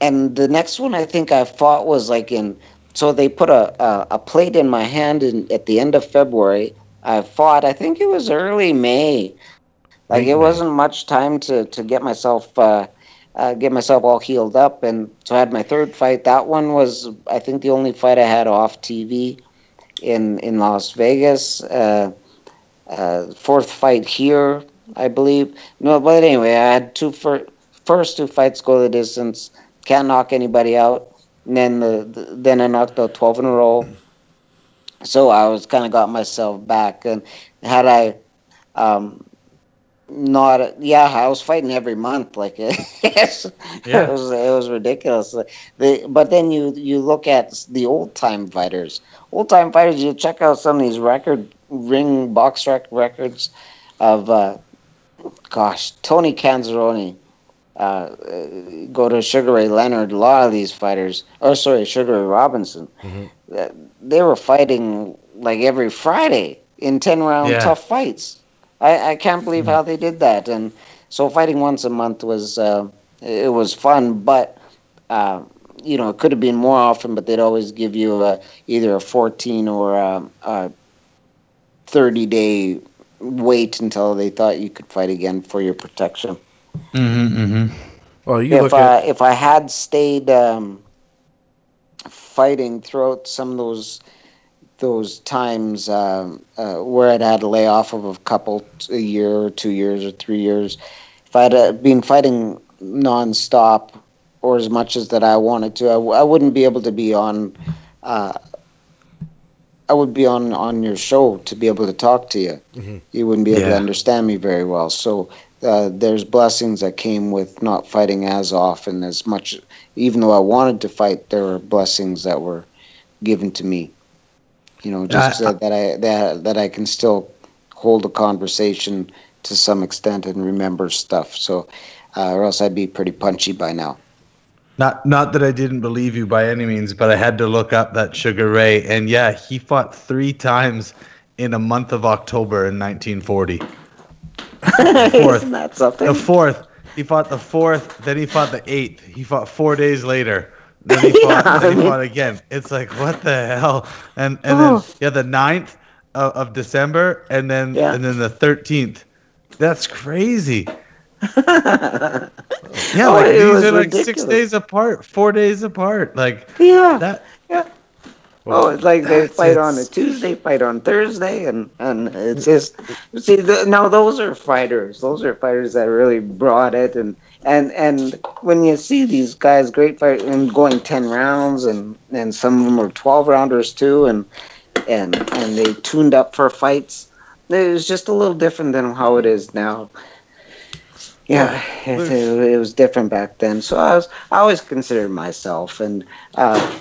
and the next one I think I fought was like in. So they put a a, a plate in my hand in, at the end of February. I fought. I think it was early May. Like it wasn't much time to to get myself. Uh, uh, get myself all healed up. And so I had my third fight. That one was, I think, the only fight I had off TV in in Las Vegas. Uh, uh, fourth fight here, I believe. No, but anyway, I had two fir- first two fights go the distance. Can't knock anybody out. And then the, the then I knocked out twelve in a row. So I was kind of got myself back. And had I um, not yeah i was fighting every month like [laughs] yes Yeah. it was it was ridiculous the, but then you you look at the old time fighters old time fighters you check out some of these record ring box rec records of uh gosh tony Canzoneri uh, uh, go to Sugar Ray Leonard. A lot of these fighters, or sorry, Sugar Ray Robinson, uh, they were fighting like every Friday in ten round Yeah. tough fights. I, I can't believe how they did that. And so fighting once a month was uh, it was fun, but uh, you know it could have been more often. But they'd always give you a, either a fourteen or a, a thirty day wait until they thought you could fight again for your protection. mm-hmm, mm-hmm. Well, you if I at if I had stayed um, fighting throughout some of those those times um, uh, where I'd had a layoff of a couple a year or two years or three years, if I'd uh, been fighting nonstop or as much as that I wanted to, I, w- I wouldn't be able to be on uh, I would be on on your show to be able to talk to you. You wouldn't be able to understand me very well. So uh, there's blessings that came with not fighting as often as much. Even though I wanted to fight, there were blessings that were given to me. You know, just I- uh, that I that that I can still hold a conversation to some extent and remember stuff. So, uh, or else I'd be pretty punchy by now. Not not that I didn't believe you by any means, but I had to look up that Sugar Ray, and yeah, he fought three times in a month of October in 1940. [laughs] Fourth. Isn't that something? The fourth, he fought the fourth, then he fought the eighth. He fought four days later. Then he [laughs] fought, Yeah, then he mean- [laughs] fought again. It's like what the hell? And and Oh. then yeah, the 9th of, of December, and then Yeah. and then the thirteenth. That's crazy. [laughs] Yeah, Oh, like it these was are like six days apart, four days apart. Like yeah. that. Oh, it's like they That's- fight on a Tuesday, fight on Thursday, and and it's just see. The, no, those are fighters. Those are fighters that really brought it, and and and when you see these guys, great fighters, and going ten rounds, and and some of them are twelve rounders too, and and and they tuned up for fights. It was just a little different than how it is now. Yeah, it, it, it was different back then. So I was, I always considered myself, and uh,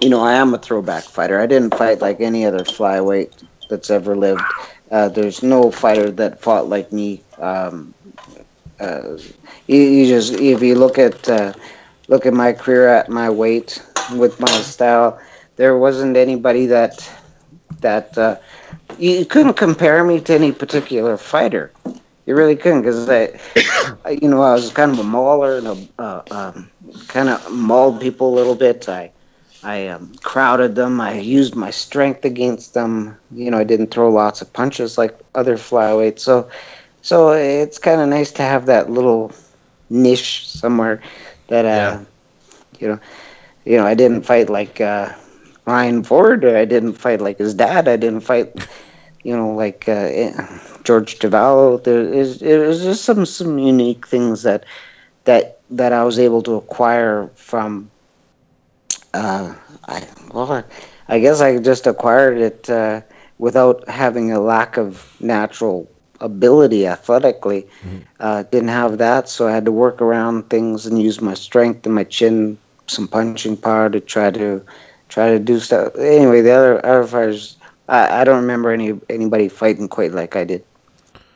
you know, I am a throwback fighter. I didn't fight like any other flyweight that's ever lived. Uh, there's no fighter that fought like me. Um, uh, you, you just if you look at uh, look at my career at my weight with my style, there wasn't anybody that that uh, you, couldn't compare me to any particular fighter. You really couldn't because I, [coughs] I- you know, I was kind of a mauler and a uh, um, kind of mauled people a little bit. I I um, crowded them. I used my strength against them. You know, I didn't throw lots of punches like other flyweights. So, so it's kind of nice to have that little niche somewhere that, uh, Yeah. you know, you know, I didn't fight like uh, Ryan Ford. Or I didn't fight like his dad. I didn't fight, you know, like uh, eh, George Cavallo. There is it was just some some unique things that that that I was able to acquire from uh, I well, I- I guess I just acquired it uh, without having a lack of natural ability athletically. Uh, didn't have that, so I had to work around things and use my strength and my chin, some punching power to try to try to do stuff. Anyway, the other other fighters, I, I don't remember any anybody fighting quite like I did.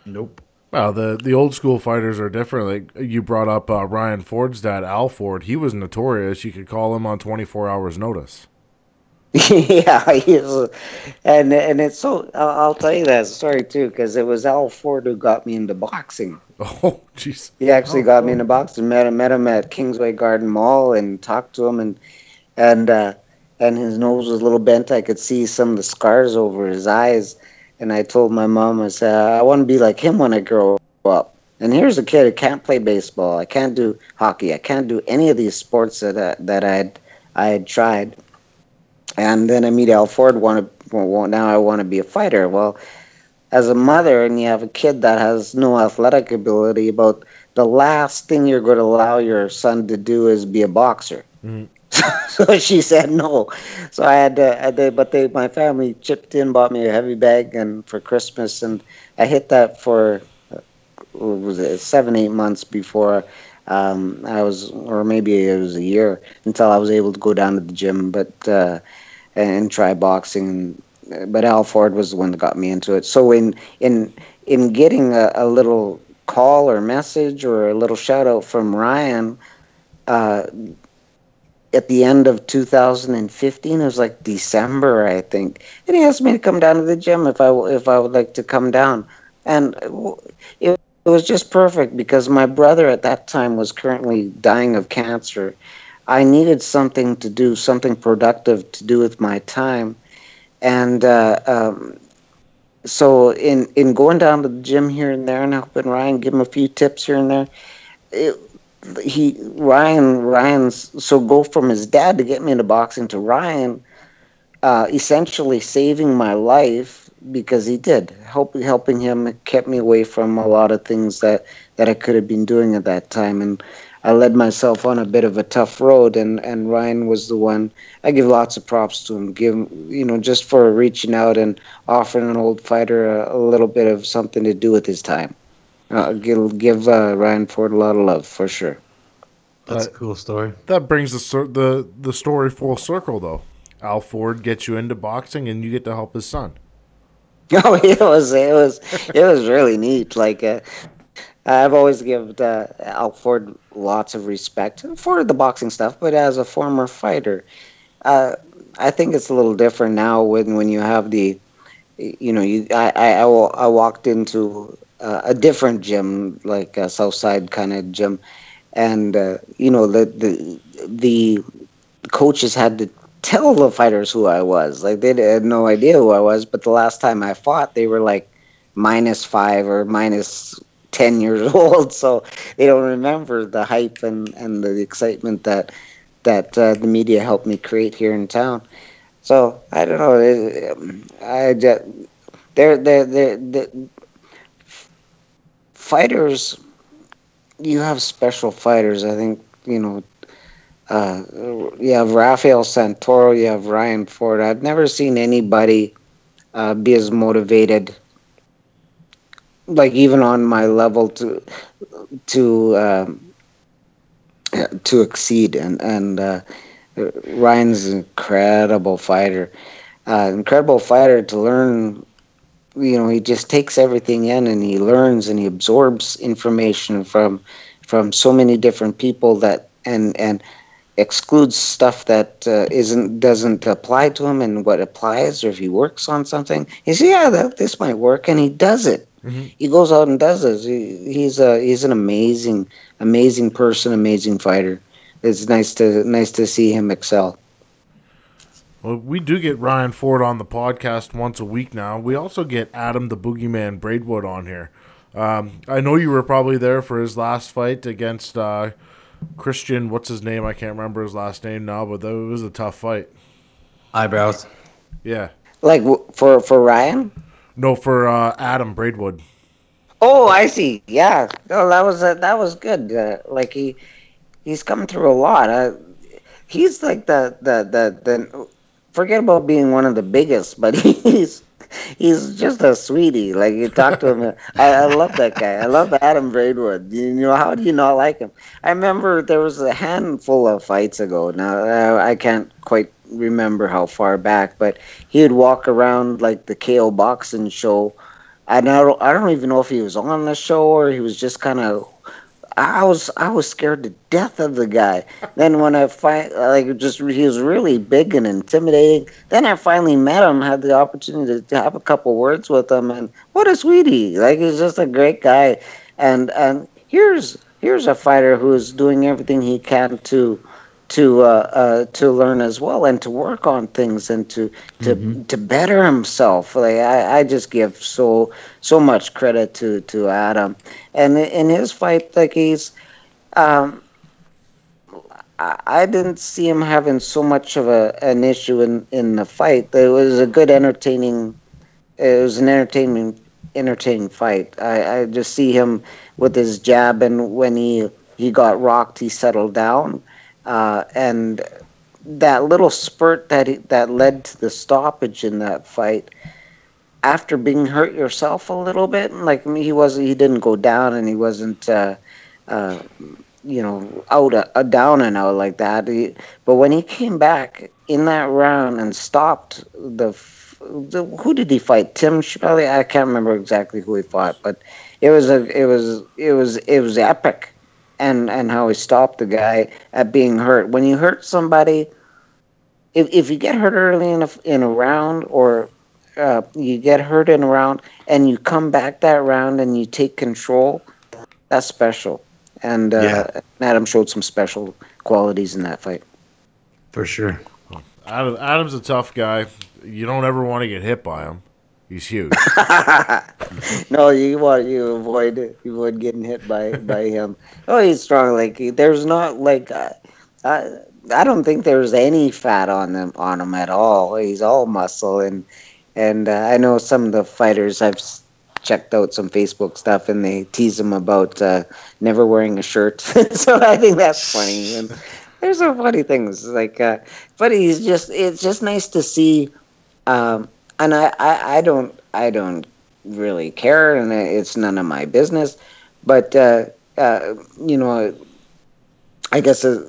Nope. Well, the the old school fighters are different. Like you brought up uh, Ryan Ford's dad, Al Ford. He was notorious. You could call him on twenty four hours notice. [laughs] yeah, he is, and and it's so. I'll, tell you that story too, because it was Al Ford who got me into boxing. [laughs] Oh, jeez. He actually got me into boxing. Met him, met him at Kingsway Garden Mall, and talked to him, and and uh, and his nose was a little bent. I could see some of the scars over his eyes, and I told my mom, I said, I want to be like him when I grow up. And here's a kid who can't play baseball. I can't do hockey. I can't do any of these sports that I, that I had I had tried. And then I meet Al Ford. Want to well, now I want to be a fighter. Well, as a mother and you have a kid that has no athletic ability, about the last thing you're going to allow your son to do is be a boxer. [laughs] so she said no. So I had to, I to but they, my family chipped in, bought me a heavy bag, and for Christmas, and I hit that for uh, was it seven, eight months before um, I was, or maybe it was a year until I was able to go down to the gym, but uh, and try boxing. But Al Ford was the one that got me into it. So in in in getting a, a little call or message or a little shout out from Ryan. Uh, at the end of 2015, it was like December, I think, and he asked me to come down to the gym if I if I would like to come down, and it, it was just perfect because my brother at that time was currently dying of cancer. I needed something to do, something productive to do with my time, and uh, um, so in in going down to the gym here and there and helping Ryan give him a few tips here and there, it, he Ryan Ryan's so go from his dad to get me into boxing to Ryan, uh, essentially saving my life because he did help helping him kept me away from a lot of things that that I could have been doing at that time and I led myself on a bit of a tough road, and and Ryan was the one. I give lots of props to him. Give him, you know, just for reaching out and offering an old fighter a, a little bit of something to do with his time. Uh, give give uh, Ryan Ford a lot of love for sure. That's a cool story. That brings the the the story full circle, though. Al Ford gets you into boxing, and you get to help his son. [laughs] Oh, it was it was it was really neat. Like uh, I've always given uh, Al Ford lots of respect for the boxing stuff, but as a former fighter, uh, I think it's a little different now when when you have the, you know, you I I, I I walked into uh, a different gym like a Southside kind of gym, and uh, you know the the the coaches had to tell the fighters who I was. Like they had no idea who I was. But the last time I fought, they were like minus five or minus ten years [laughs] old, so they don't remember the hype and, and the excitement that that uh, the media helped me create here in town. So I don't know. I just, they're they're they're, they're fighters. You have special fighters. I think you know uh, you have Rafael Santoro, you have Ryan Ford. I've never seen anybody uh, be as motivated, like even on my level to to um, to exceed. And and uh, Ryan's an incredible fighter, uh, incredible fighter to learn. You know, he just takes everything in and he learns and he absorbs information from from so many different people that and and excludes stuff that uh, isn't doesn't apply to him and what applies or if he works on something. He says yeah that, this might work and he does it. He goes out and does it. He, he's a he's an amazing amazing person amazing fighter. It's nice to nice to see him excel. Well, we do get Ryan Ford on the podcast once a week now. We also get Adam the Boogeyman Braidwood on here. Um, I know you were probably there for his last fight against uh, Christian. What's his name? I can't remember his last name now, but that was a tough fight. Eyebrows. Yeah. like for for ryan No, for uh, Adam Braidwood. Oh, I see. Yeah, no, that was uh, that was good. Uh, like he he's come through a lot. Uh, he's like the the the the. Forget about being one of the biggest, but [laughs] he's he's just a sweetie. Like you talk to him, I, I love that guy. I love Adam Braidwood. You know how do you not like him? I remember there was a handful of fights ago. Now uh, I can't quite remember how far back, but he would walk around like the KO boxing show and I don't, I don't even know if he was on the show or he was just kind of. I was I was scared to death of the guy. Then when I find like just he was really big and intimidating. Then I finally met him, had the opportunity to have a couple words with him, and what a sweetie! Like he's just a great guy. And and here's here's a fighter who's doing everything he can to to uh, uh, to learn as well and to work on things and to to to better himself. Like I, I just give so so much credit to to Adam, and in his fight, like he's. Um, I I didn't see him having so much of a an issue in in the fight. It was a good, entertaining. It was an entertaining, entertaining fight. I, I just see him with his jab, and when he he got rocked, he settled down, uh, and that little spurt that he, that led to the stoppage in that fight. After being hurt yourself a little bit, like he was he didn't go down, and he wasn't. Uh, uh, you know, out a, a down and out like that. He, but when he came back in that round and stopped the, the who did he fight? Tim Shelley? I can't remember exactly who he fought, but it was a it was it was it was epic, and and how he stopped the guy at being hurt. When you hurt somebody, if if you get hurt early in a in a round or uh, you get hurt in a round and you come back that round and you take control, that's special. And uh, Yeah. Adam showed some special qualities in that fight. For sure. Adam, Adam's a tough guy. You don't ever want to get hit by him. He's huge. [laughs] no, you want you avoid you avoid getting hit by by him. Oh, he's strong. Like he- there's not like uh, I I don't think there's any fat on them on him at all. He's all muscle and and uh, I know some of the fighters I've checked out some Facebook stuff, and they tease him about uh, never wearing a shirt. [laughs] so I think that's funny. And there's some funny things like, uh, but he's just it's just nice to see. Um, and I, I, I don't I don't really care, and it's none of my business. But uh, uh, you know, I guess uh,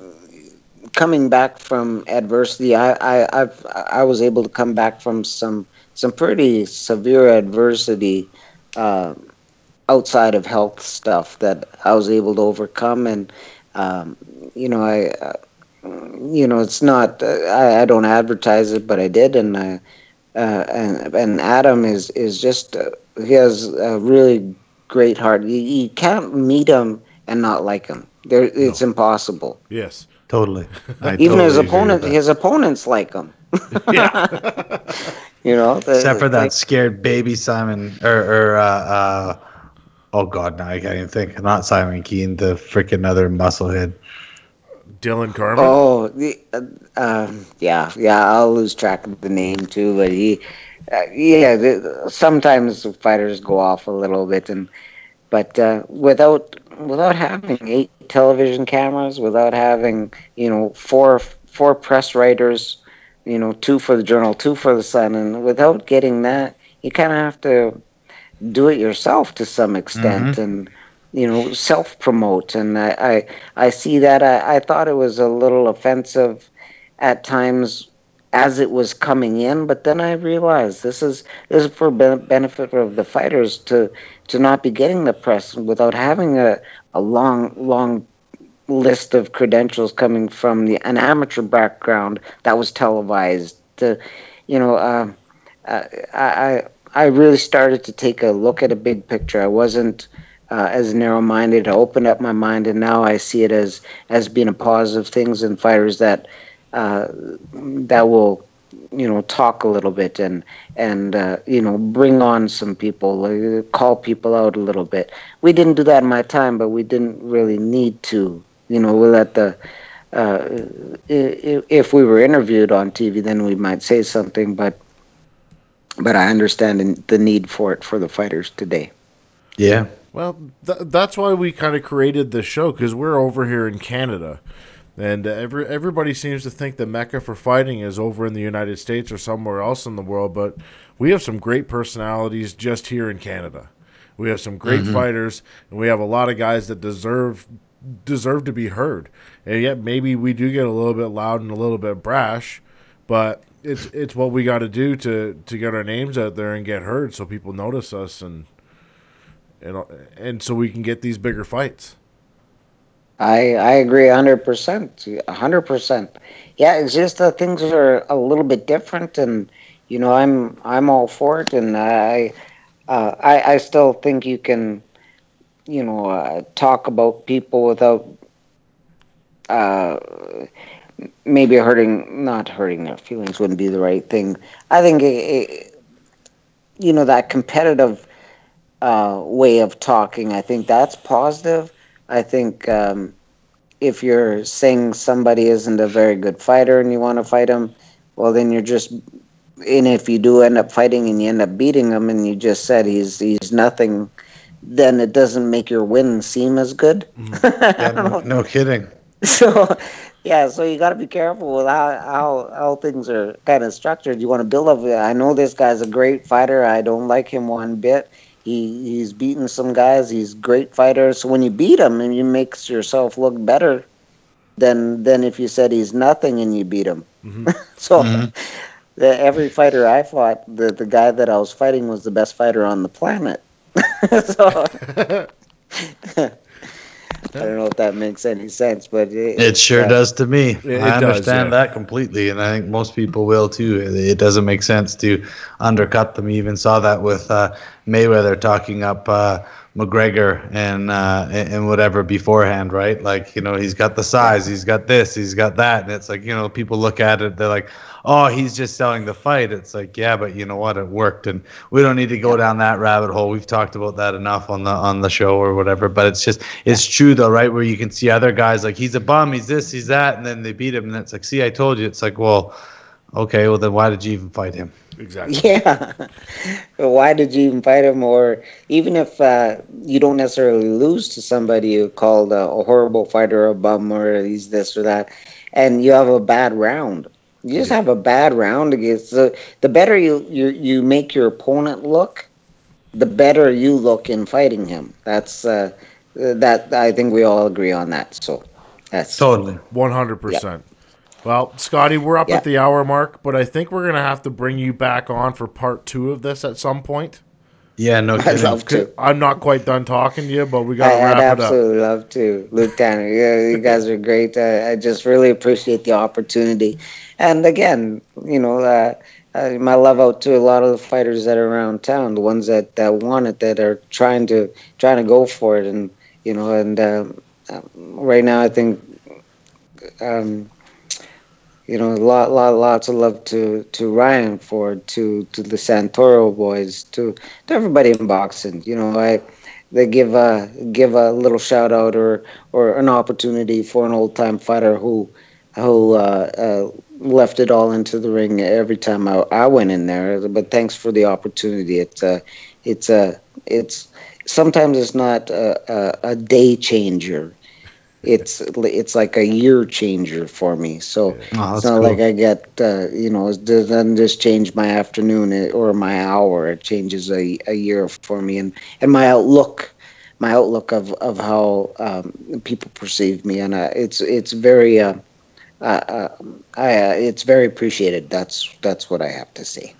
coming back from adversity, I, I I've I was able to come back from some some pretty severe adversity uh, outside of health stuff that I was able to overcome, and um, you know I. Uh, you know, it's not. Uh, I, I don't advertise it, but I did, and I, uh, and and Adam is is just uh, he has a really great heart. You, you can't meet him and not like him. There, it's no. impossible. Yes, totally. [laughs] I Even totally his opponent, his opponents like him. [laughs] yeah. [laughs] you know, the, except for that like, scared baby Simon or or uh, uh, oh god, now I can't even think. Not Simon Kean, the freaking other musclehead. Dillon Carman. Oh, the, uh, um, yeah, yeah. I'll lose track of the name too, but he, uh, yeah. The, sometimes fighters go off a little bit, and but uh, without without having eight television cameras, without having you know four four press writers, you know two for the Journal, two for the Sun, and without getting that, you kind of have to do it yourself to some extent, mm-hmm. and you know, self promote. And I, I, I see that. I, I thought it was a little offensive at times as it was coming in, but then I realized this is this is for benefit of the fighters to to not be getting the press without having a, a long long list of credentials coming from the an amateur background that was televised. To, you know, uh, I I I really started to take a look at a big picture. I wasn't uh, as narrow-minded. I opened up my mind, and now I see it as as being a positive things and fighters that uh, that will you know talk a little bit and and uh, you know bring on some people uh, call people out a little bit we didn't do that in my time but we didn't really need to you know we let the uh, if we were interviewed on TV then we might say something but but I understand the need for it for the fighters today yeah well, th- that's why we kind of created this show because we're over here in Canada, and uh, every everybody seems to think the mecca for fighting is over in the United States or somewhere else in the world. But we have some great personalities just here in Canada. We have some great mm-hmm. fighters, and we have a lot of guys that deserve deserve to be heard. And yet, maybe we do get a little bit loud and a little bit brash, but it's it's what we got to do to to get our names out there and get heard, so people notice us and and and so we can get these bigger fights. I I agree hundred percent, hundred percent. Yeah, it's just that things are a little bit different, and you know I'm I'm all for it, and I uh, I I still think you can, you know, uh, talk about people without uh, maybe hurting not hurting their feelings wouldn't be the right thing. I think it, it, you know that competitive uh, way of talking. I think that's positive. I think um, if you're saying somebody isn't a very good fighter and you want to fight him, well, then you're just. And if you do end up fighting and you end up beating him, and you just said he's he's nothing, then it doesn't make your win seem as good. Mm. [laughs] Yeah, no, no kidding. [laughs] So, yeah, so you got to be careful with how, how how things are kind of structured. You want to build up. I know this guy's a great fighter. I don't like him one bit. He he's beaten some guys. He's great fighter. So when you beat him, and you makes yourself look better than than if you said he's nothing and you beat him. Mm-hmm. [laughs] so mm-hmm. The, every fighter I fought, the the guy that I was fighting was the best fighter on the planet. [laughs] so [laughs] I don't know if that makes any sense, but it, it sure uh, does to me. It, I understand does, yeah. that completely, and I think most people will too. It doesn't make sense to undercut them. You even saw that with uh, Mayweather talking up uh, McGregor and uh, and whatever beforehand, right? Like you know, he's got the size, he's got this, he's got that, and it's like you know, people look at it, they're like, oh, he's just selling the fight. It's like, yeah, but you know what? It worked, and we don't need to go down that rabbit hole. We've talked about that enough on the on the show or whatever. But it's just it's true though, right? Where you can see other guys like he's a bum, he's this, he's that, and then they beat him, and it's like, see, I told you. It's like, well Okay, well then why did you even fight him? Exactly. [laughs] Yeah. Why did you even fight him? Or even if uh, you don't necessarily lose to somebody who called a, a horrible fighter, a bum, or he's this or that, and you have a bad round. You just have a bad round against the. The better you, you you make your opponent look, the better you look in fighting him. That's uh, that. I think we all agree on that. So that's Totally. One hundred percent. Well, Scotty, we're up Yeah. at the hour mark, but I think we're gonna have to bring you back on for part two of this at some point. Yeah, no I'd love to. I'm not quite done talking to you, but we I, gotta I'd wrap it up. absolutely love to, Luke Tanner. You guys are great. Uh, I just really appreciate the opportunity. And again, you know, uh, uh, my love out to a lot of the fighters that are around town, the ones that, that want it, that are trying to trying to go for it, and you know, and um, um, right now I think. Um, you know, lot, lot, lots of love to, to Ryan Ford, to, to the Santoro boys, to, to everybody in boxing. You know, I, they give a give a little shout out or or an opportunity for an old time fighter who who uh, uh, left it all into the ring every time I, I went in there. But thanks for the opportunity. It's a it's a it's sometimes it's not a, a, a day changer. It's it's like a year changer for me. So Oh, it's not cool. like I get uh, you know it doesn't just change my afternoon eh, or my hour. It changes a, a year for me and, and my outlook, my outlook of of how um, people perceive me, and uh, it's it's very uh, uh, uh, I, uh, it's very appreciated. That's that's what I have to say.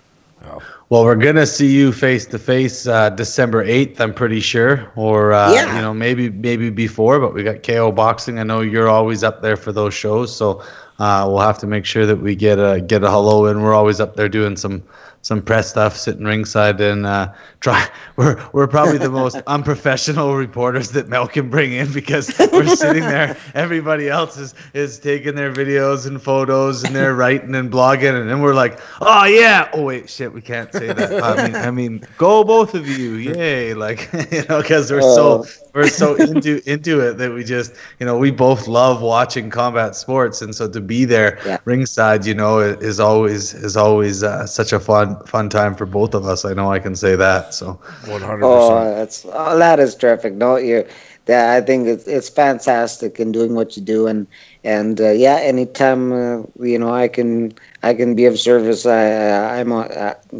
Well, we're gonna see you face to face uh, December eighth. I'm pretty sure, or uh, Yeah. you know maybe maybe before. But we got KO Boxing. I know you're always up there for those shows, so uh, we'll have to make sure that we get a get a hello in. We're always up there doing some some press stuff, sitting ringside, and uh, try. [laughs] We're we're probably the most [laughs] unprofessional reporters that Mel can bring in because we're sitting there. [laughs] Everybody else is is taking their videos and photos, and they're writing and blogging, and then we're like, oh yeah. Oh wait, shit, we can't say that. I mean, I mean, go both of you, yay! Like you know, because we're so we're so into into it that we just you know we both love watching combat sports, and so to be there Yeah. ringside, you know, is always is always uh, such a fun fun time for both of us. I know I can say that. So One hundred Oh, percent. that's oh, that is terrific. No, you. That I think it's it's fantastic in doing what you do, and and uh, yeah, anytime uh, you know I can I can be of service, I, I I'm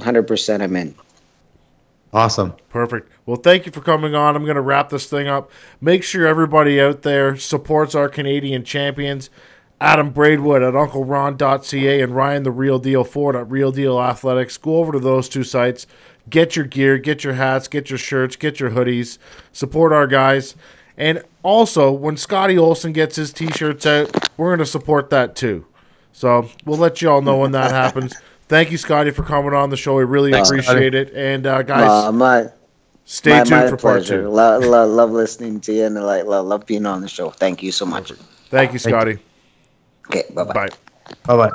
hundred percent I'm in. Awesome. Perfect. Well, thank you for coming on. I'm going to wrap this thing up. Make sure everybody out there supports our Canadian champions. Adam Braidwood at UncleRon.ca and Ryan the Real Deal Ford at Real Deal Athletics. Go over to those two sites. Get your gear, get your hats, get your shirts, get your hoodies. Support our guys. And also, when Scotty Olson gets his t shirts out, we're going to support that too. So we'll let you all know when that [laughs] happens. Thank you, Scotty, for coming on the show. We really Thanks, appreciate it. And uh, guys, Uh, my Stay my, tuned my for part two. Lo- lo- love listening to you, and like lo- love being on the show. Thank you so much. Thank you, Scotty. Okay, bye bye. Bye. Bye bye.